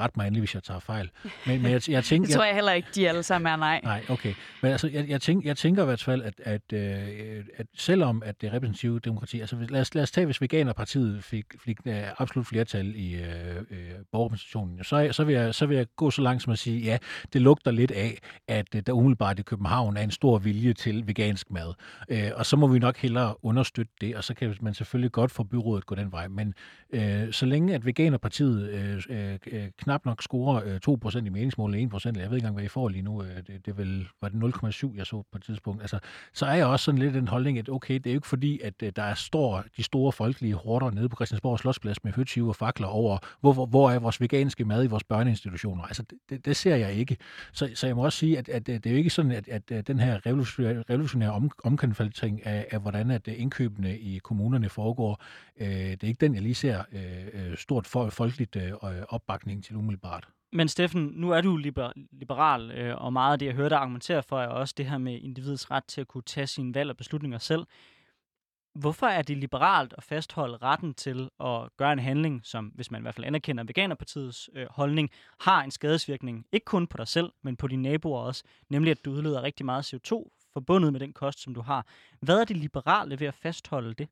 ret mig endelig, hvis jeg tager fejl. Men, men jeg, jeg *laughs* tænker... det tror jeg heller ikke, de alle sammen er nej. Nej, okay. Men altså, jeg, jeg, tænker, jeg tænker i hvert fald, at, at, øh, at selvom at det repræsentative demokrati, altså lad os, lad os tage, hvis Veganerpartiet fik, fik uh, absolut flertal i øh, øh, borgerrepræsentationen, så, så, vil jeg, så vil jeg gå så langt som at sige, ja, det lugter lidt af, at uh, der umiddelbart i København er en stor vilje til vegansk mad. Øh, og så må vi nok hellere understøtte det, og så kan man selvfølgelig godt få byrådet gå den vej. Men øh, så længe at Veganerpartiet øh, øh, øh, knap nok scorer øh, 2% i meningsmålet, 1%, jeg ved ikke engang, hvad I får lige nu, øh, det, det vel, var det 0,7, jeg så på et tidspunkt. Altså, så er jeg også sådan lidt en holdning, at okay, det er jo ikke fordi, at øh, der er stor, de store folkelige horder nede på Christiansborg Slottsplads med høtyve og fakler over, hvor, hvor, hvor er vores veganske mad i vores børneinstitutioner. Altså, det, det, det ser jeg ikke. Så, så jeg må også sige, at, at øh, det er jo ikke sådan, at, at, øh, den her revolutionære, revolutionære om, omkalfatring af, af, hvordan at indkøbene i kommunerne foregår, øh, det er ikke den, jeg lige ser øh, stort for, folkeligt Øh, øh, opbakning til umiddelbart. Men Steffen, nu er du liberal, øh, og meget af det, jeg hørte dig argumentere for, er også det her med individets ret til at kunne tage sine valg og beslutninger selv. Hvorfor er det liberalt at fastholde retten til at gøre en handling, som, hvis man i hvert fald anerkender Veganerpartiets øh, holdning, har en skadesvirkning, ikke kun på dig selv, men på dine naboer også, nemlig at du udleder rigtig meget CO2 forbundet med den kost, som du har. Hvad er det liberale ved at fastholde det?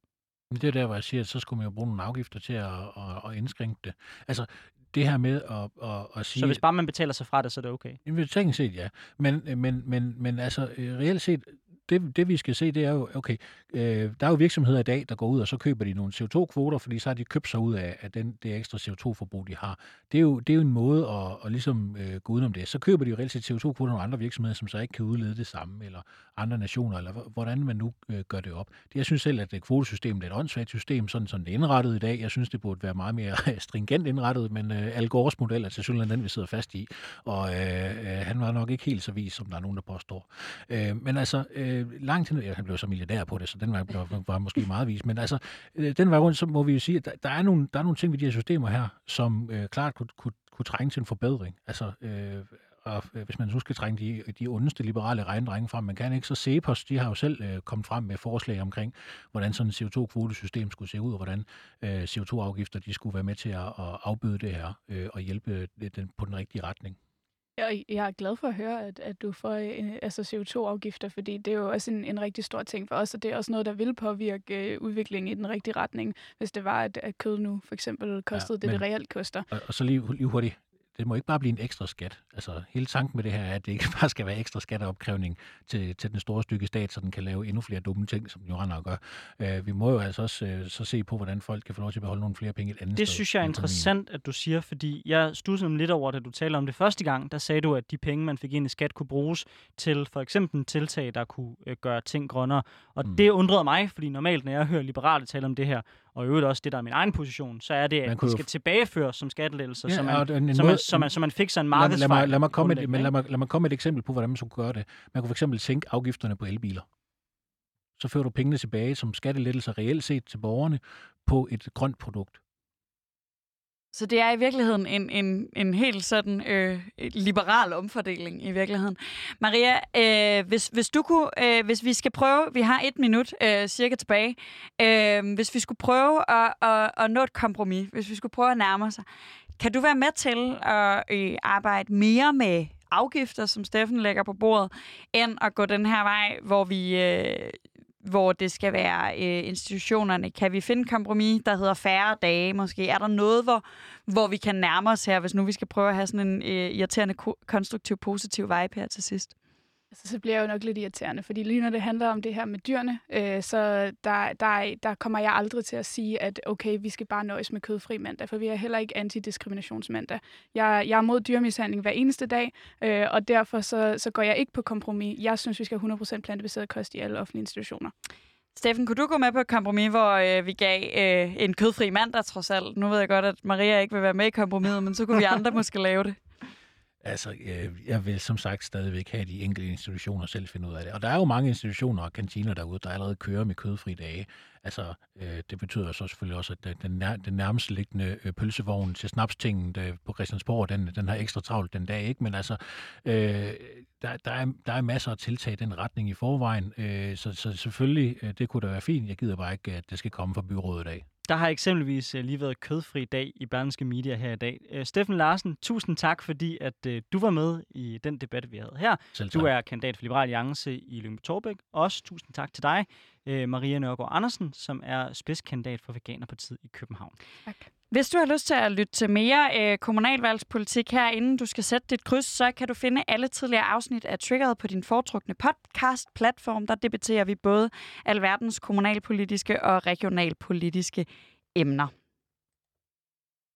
Det er der, hvor jeg siger, at så skulle man jo bruge nogle afgifter til at, at, at indskrænke det. Altså, det her med at, at, at sige... Så hvis bare man betaler sig fra det, så er det okay? Jamen, teknisk set, ja. Men, men, men, men altså, øh, reelt set, det, det vi skal se, det er jo, okay, øh, der er jo virksomheder i dag, der går ud, og så køber de nogle CO2-kvoter, fordi så har de købt sig ud af, af den, det ekstra CO2-forbrug, de har. Det er jo, det er jo en måde at, at ligesom øh, gå udenom det. Så køber de jo reelt set CO2-kvoter nogle andre virksomheder, som så ikke kan udlede det samme, eller andre nationer, eller hvordan man nu øh, gør det op. Det, jeg synes selv, at det kvotesystemet er et åndssvagt system, sådan, som det er indrettet i dag. Jeg synes, det burde være meget mere *laughs* stringent indrettet, men øh, Al Gores model er til synligheden den, vi sidder fast i, og øh, øh, han var nok ikke helt så vis, som der er nogen, der påstår. Øh, men altså, øh, Øh, langt hen, ja, han blev så milliardær på det, så den var, var, var måske meget vis, men altså, øh, den var rundt, så må vi jo sige, at der, der, er, nogle, der er nogle ting ved de her systemer her, som øh, klart kunne, kunne, kunne trænge til en forbedring. Altså, øh, og øh, hvis man nu skal trænge de, de ondeste liberale regndrenge frem, man kan ikke, så Cepos, de har jo selv øh, kommet frem med forslag omkring, hvordan sådan et CO2-kvotesystem skulle se ud, og hvordan øh, CO2-afgifter de skulle være med til at, at afbøde det her øh, og hjælpe den, på den rigtige retning. Jeg, jeg er glad for at høre, at, at du får øh, altså CO2-afgifter, fordi det er jo også en, en rigtig stor ting for os, og det er også noget, der vil påvirke øh, udviklingen i den rigtige retning, hvis det var, at, at kød nu for eksempel kostede ja, men, det, det reelt koster. Og, og så lige, lige hurtigt, det må ikke bare blive en ekstra skat. Altså, hele tanken med det her er, at det ikke *laughs* bare skal være ekstra skatteopkrævning til, til den store stykke stat, så den kan lave endnu flere dumme ting, som den jo render gør. Uh, vi må jo altså også uh, så se på, hvordan folk kan få lov til at beholde nogle flere penge et andet Det sted synes jeg er interessant, at du siger, fordi jeg stussede lidt over, da du talte om det første gang, der sagde du, at de penge, man fik ind i skat, kunne bruges til for eksempel tiltag, der kunne uh, gøre ting grønnere. Og mm. det undrede mig, fordi normalt, når jeg hører liberale tale om det her, og i øvrigt også det, der er min egen position, så er det, at det skal tilbageføres som skattelettelser, ja, så, man, en, en så, man, så, man, så man fik sig en markedsfejl. Lad, lad, mig, lad, mig komme et, men lad, mig, lad mig komme et eksempel på, hvordan man skulle gøre det. Man kunne fx sænke afgifterne på elbiler. Så fører du pengene tilbage som skattelettelser reelt set til borgerne på et grønt produkt. Så det er i virkeligheden en, en, en helt sådan øh, liberal omfordeling i virkeligheden. Maria, øh, hvis, hvis du kunne, øh, hvis vi skal prøve, vi har et minut øh, cirka tilbage, øh, hvis vi skulle prøve at, at, at nå et kompromis, hvis vi skulle prøve at nærme os, kan du være med til at øh, arbejde mere med afgifter, som Steffen lægger på bordet, end at gå den her vej, hvor vi øh, hvor det skal være øh, institutionerne. Kan vi finde kompromis, der hedder færre dage måske? Er der noget, hvor, hvor vi kan nærme os her, hvis nu vi skal prøve at have sådan en øh, irriterende, konstruktiv, positiv vibe her til sidst? Altså, så bliver jeg jo nok lidt irriterende, fordi lige når det handler om det her med dyrene, øh, så der, der, der kommer jeg aldrig til at sige, at okay, vi skal bare nøjes med kødfri mandag, for vi er heller ikke antidiskriminationsmandag. Jeg, jeg er mod dyrmishandling hver eneste dag, øh, og derfor så, så går jeg ikke på kompromis. Jeg synes, vi skal have 100% plantebaseret kost i alle offentlige institutioner. Steffen, kunne du gå med på et kompromis, hvor øh, vi gav øh, en kødfri mandag trods alt? Nu ved jeg godt, at Maria ikke vil være med i kompromiset, men så kunne vi andre *laughs* måske lave det. Altså, øh, jeg vil som sagt stadigvæk have de enkelte institutioner selv finde ud af det. Og der er jo mange institutioner og kantiner derude, der allerede kører med kødfri dage. Altså, øh, det betyder så selvfølgelig også, at den, nær, den nærmest liggende øh, pølsevogn til snapstingen øh, på Christiansborg, den, den har ekstra travlt den dag, ikke? Men altså, øh, der, der, er, der er masser af tiltag i den retning i forvejen, øh, så, så selvfølgelig, øh, det kunne da være fint. Jeg gider bare ikke, at det skal komme fra byrådet af. Der har eksempelvis øh, lige været kødfri dag i Berlingske Media her i dag. Øh, Steffen Larsen, tusind tak, fordi at øh, du var med i den debat, vi havde her. Du er kandidat for Liberal Alliance i Lyngby Torbæk. Også tusind tak til dig, øh, Maria Nørgaard Andersen, som er spidskandidat for Veganerpartiet i København. Tak. Hvis du har lyst til at lytte til mere øh, kommunalvalgspolitik her, inden du skal sætte dit kryds, så kan du finde alle tidligere afsnit af Triggeret på din foretrukne podcast-platform. Der debatterer vi både alverdens kommunalpolitiske og regionalpolitiske emner.